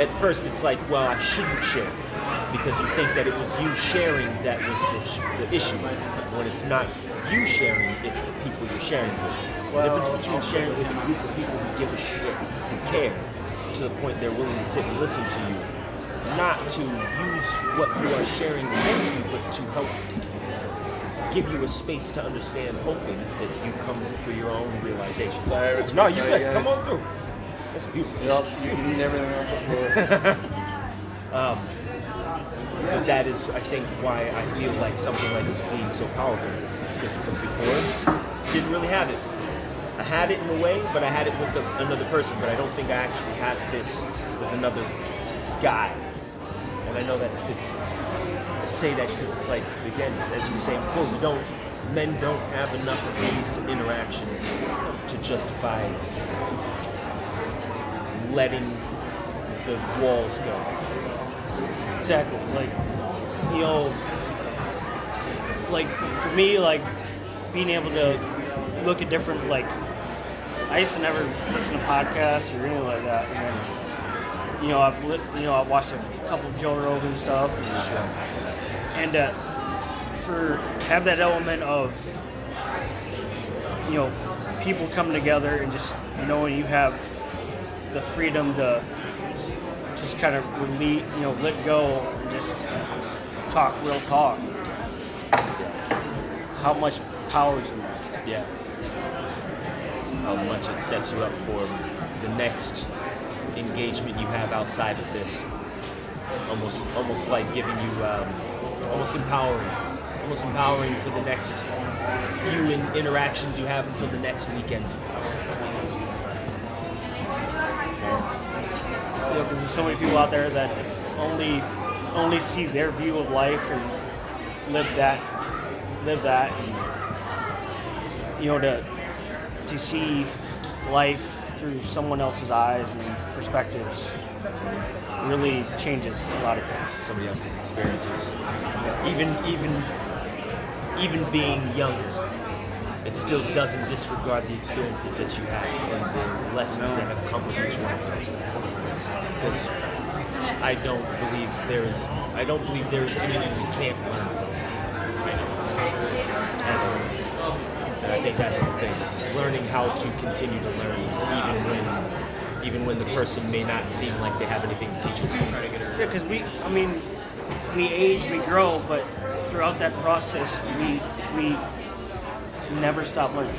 at first it's like, well, I shouldn't share because you think that it was you sharing that was the, the issue. When it's not you sharing, it's the people you're sharing with. The difference between sharing with a group of people who give a shit, who care, to the point they're willing to sit and listen to you, not to use what you are sharing against you, but to help give you a space to understand, hoping that you come for your own realization. Sorry, no, you good. guys. Come on through. That's beautiful. Yep, you cleaned everything up before. But that is, I think, why I feel like something like this being so powerful. Because from before, didn't really have it. I had it in a way, but I had it with the, another person. But I don't think I actually had this with another guy. And I know that's it's. I say that because it's like again, as you were saying before, we don't. Men don't have enough of these interactions to justify letting the walls go. Exactly. Like, you know, like for me, like being able to look at different, like, I used to never listen to podcasts or anything like that. And then, you know, I've, li- you know, I've watched a couple of Joe Rogan stuff. And, and uh, for, have that element of, you know, people coming together and just knowing you have the freedom to just kind of release, you know, let go and just talk real talk. How much power is in that? Yeah. How much it sets you up for the next engagement you have outside of this. Almost, almost like giving you, um, almost empowering, almost empowering for the next few in- interactions you have until the next weekend. You know, because there's so many people out there that only only see their view of life and live that, live that, and you know, to to see life through someone else's eyes and perspectives really changes a lot of things. Somebody else's experiences. Even, even, even being younger, it still doesn't disregard the experiences that you have and the lessons that have come with each one of those. Because I don't believe there is, I don't believe there is anything we can't learn from. And I think that's the thing. Learning how to continue to learn, even when even when the person may not seem like they have anything to teach us. Yeah, because we, I mean, we age, we grow, but throughout that process, we we never stop learning.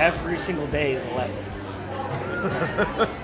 Every single day is a lesson.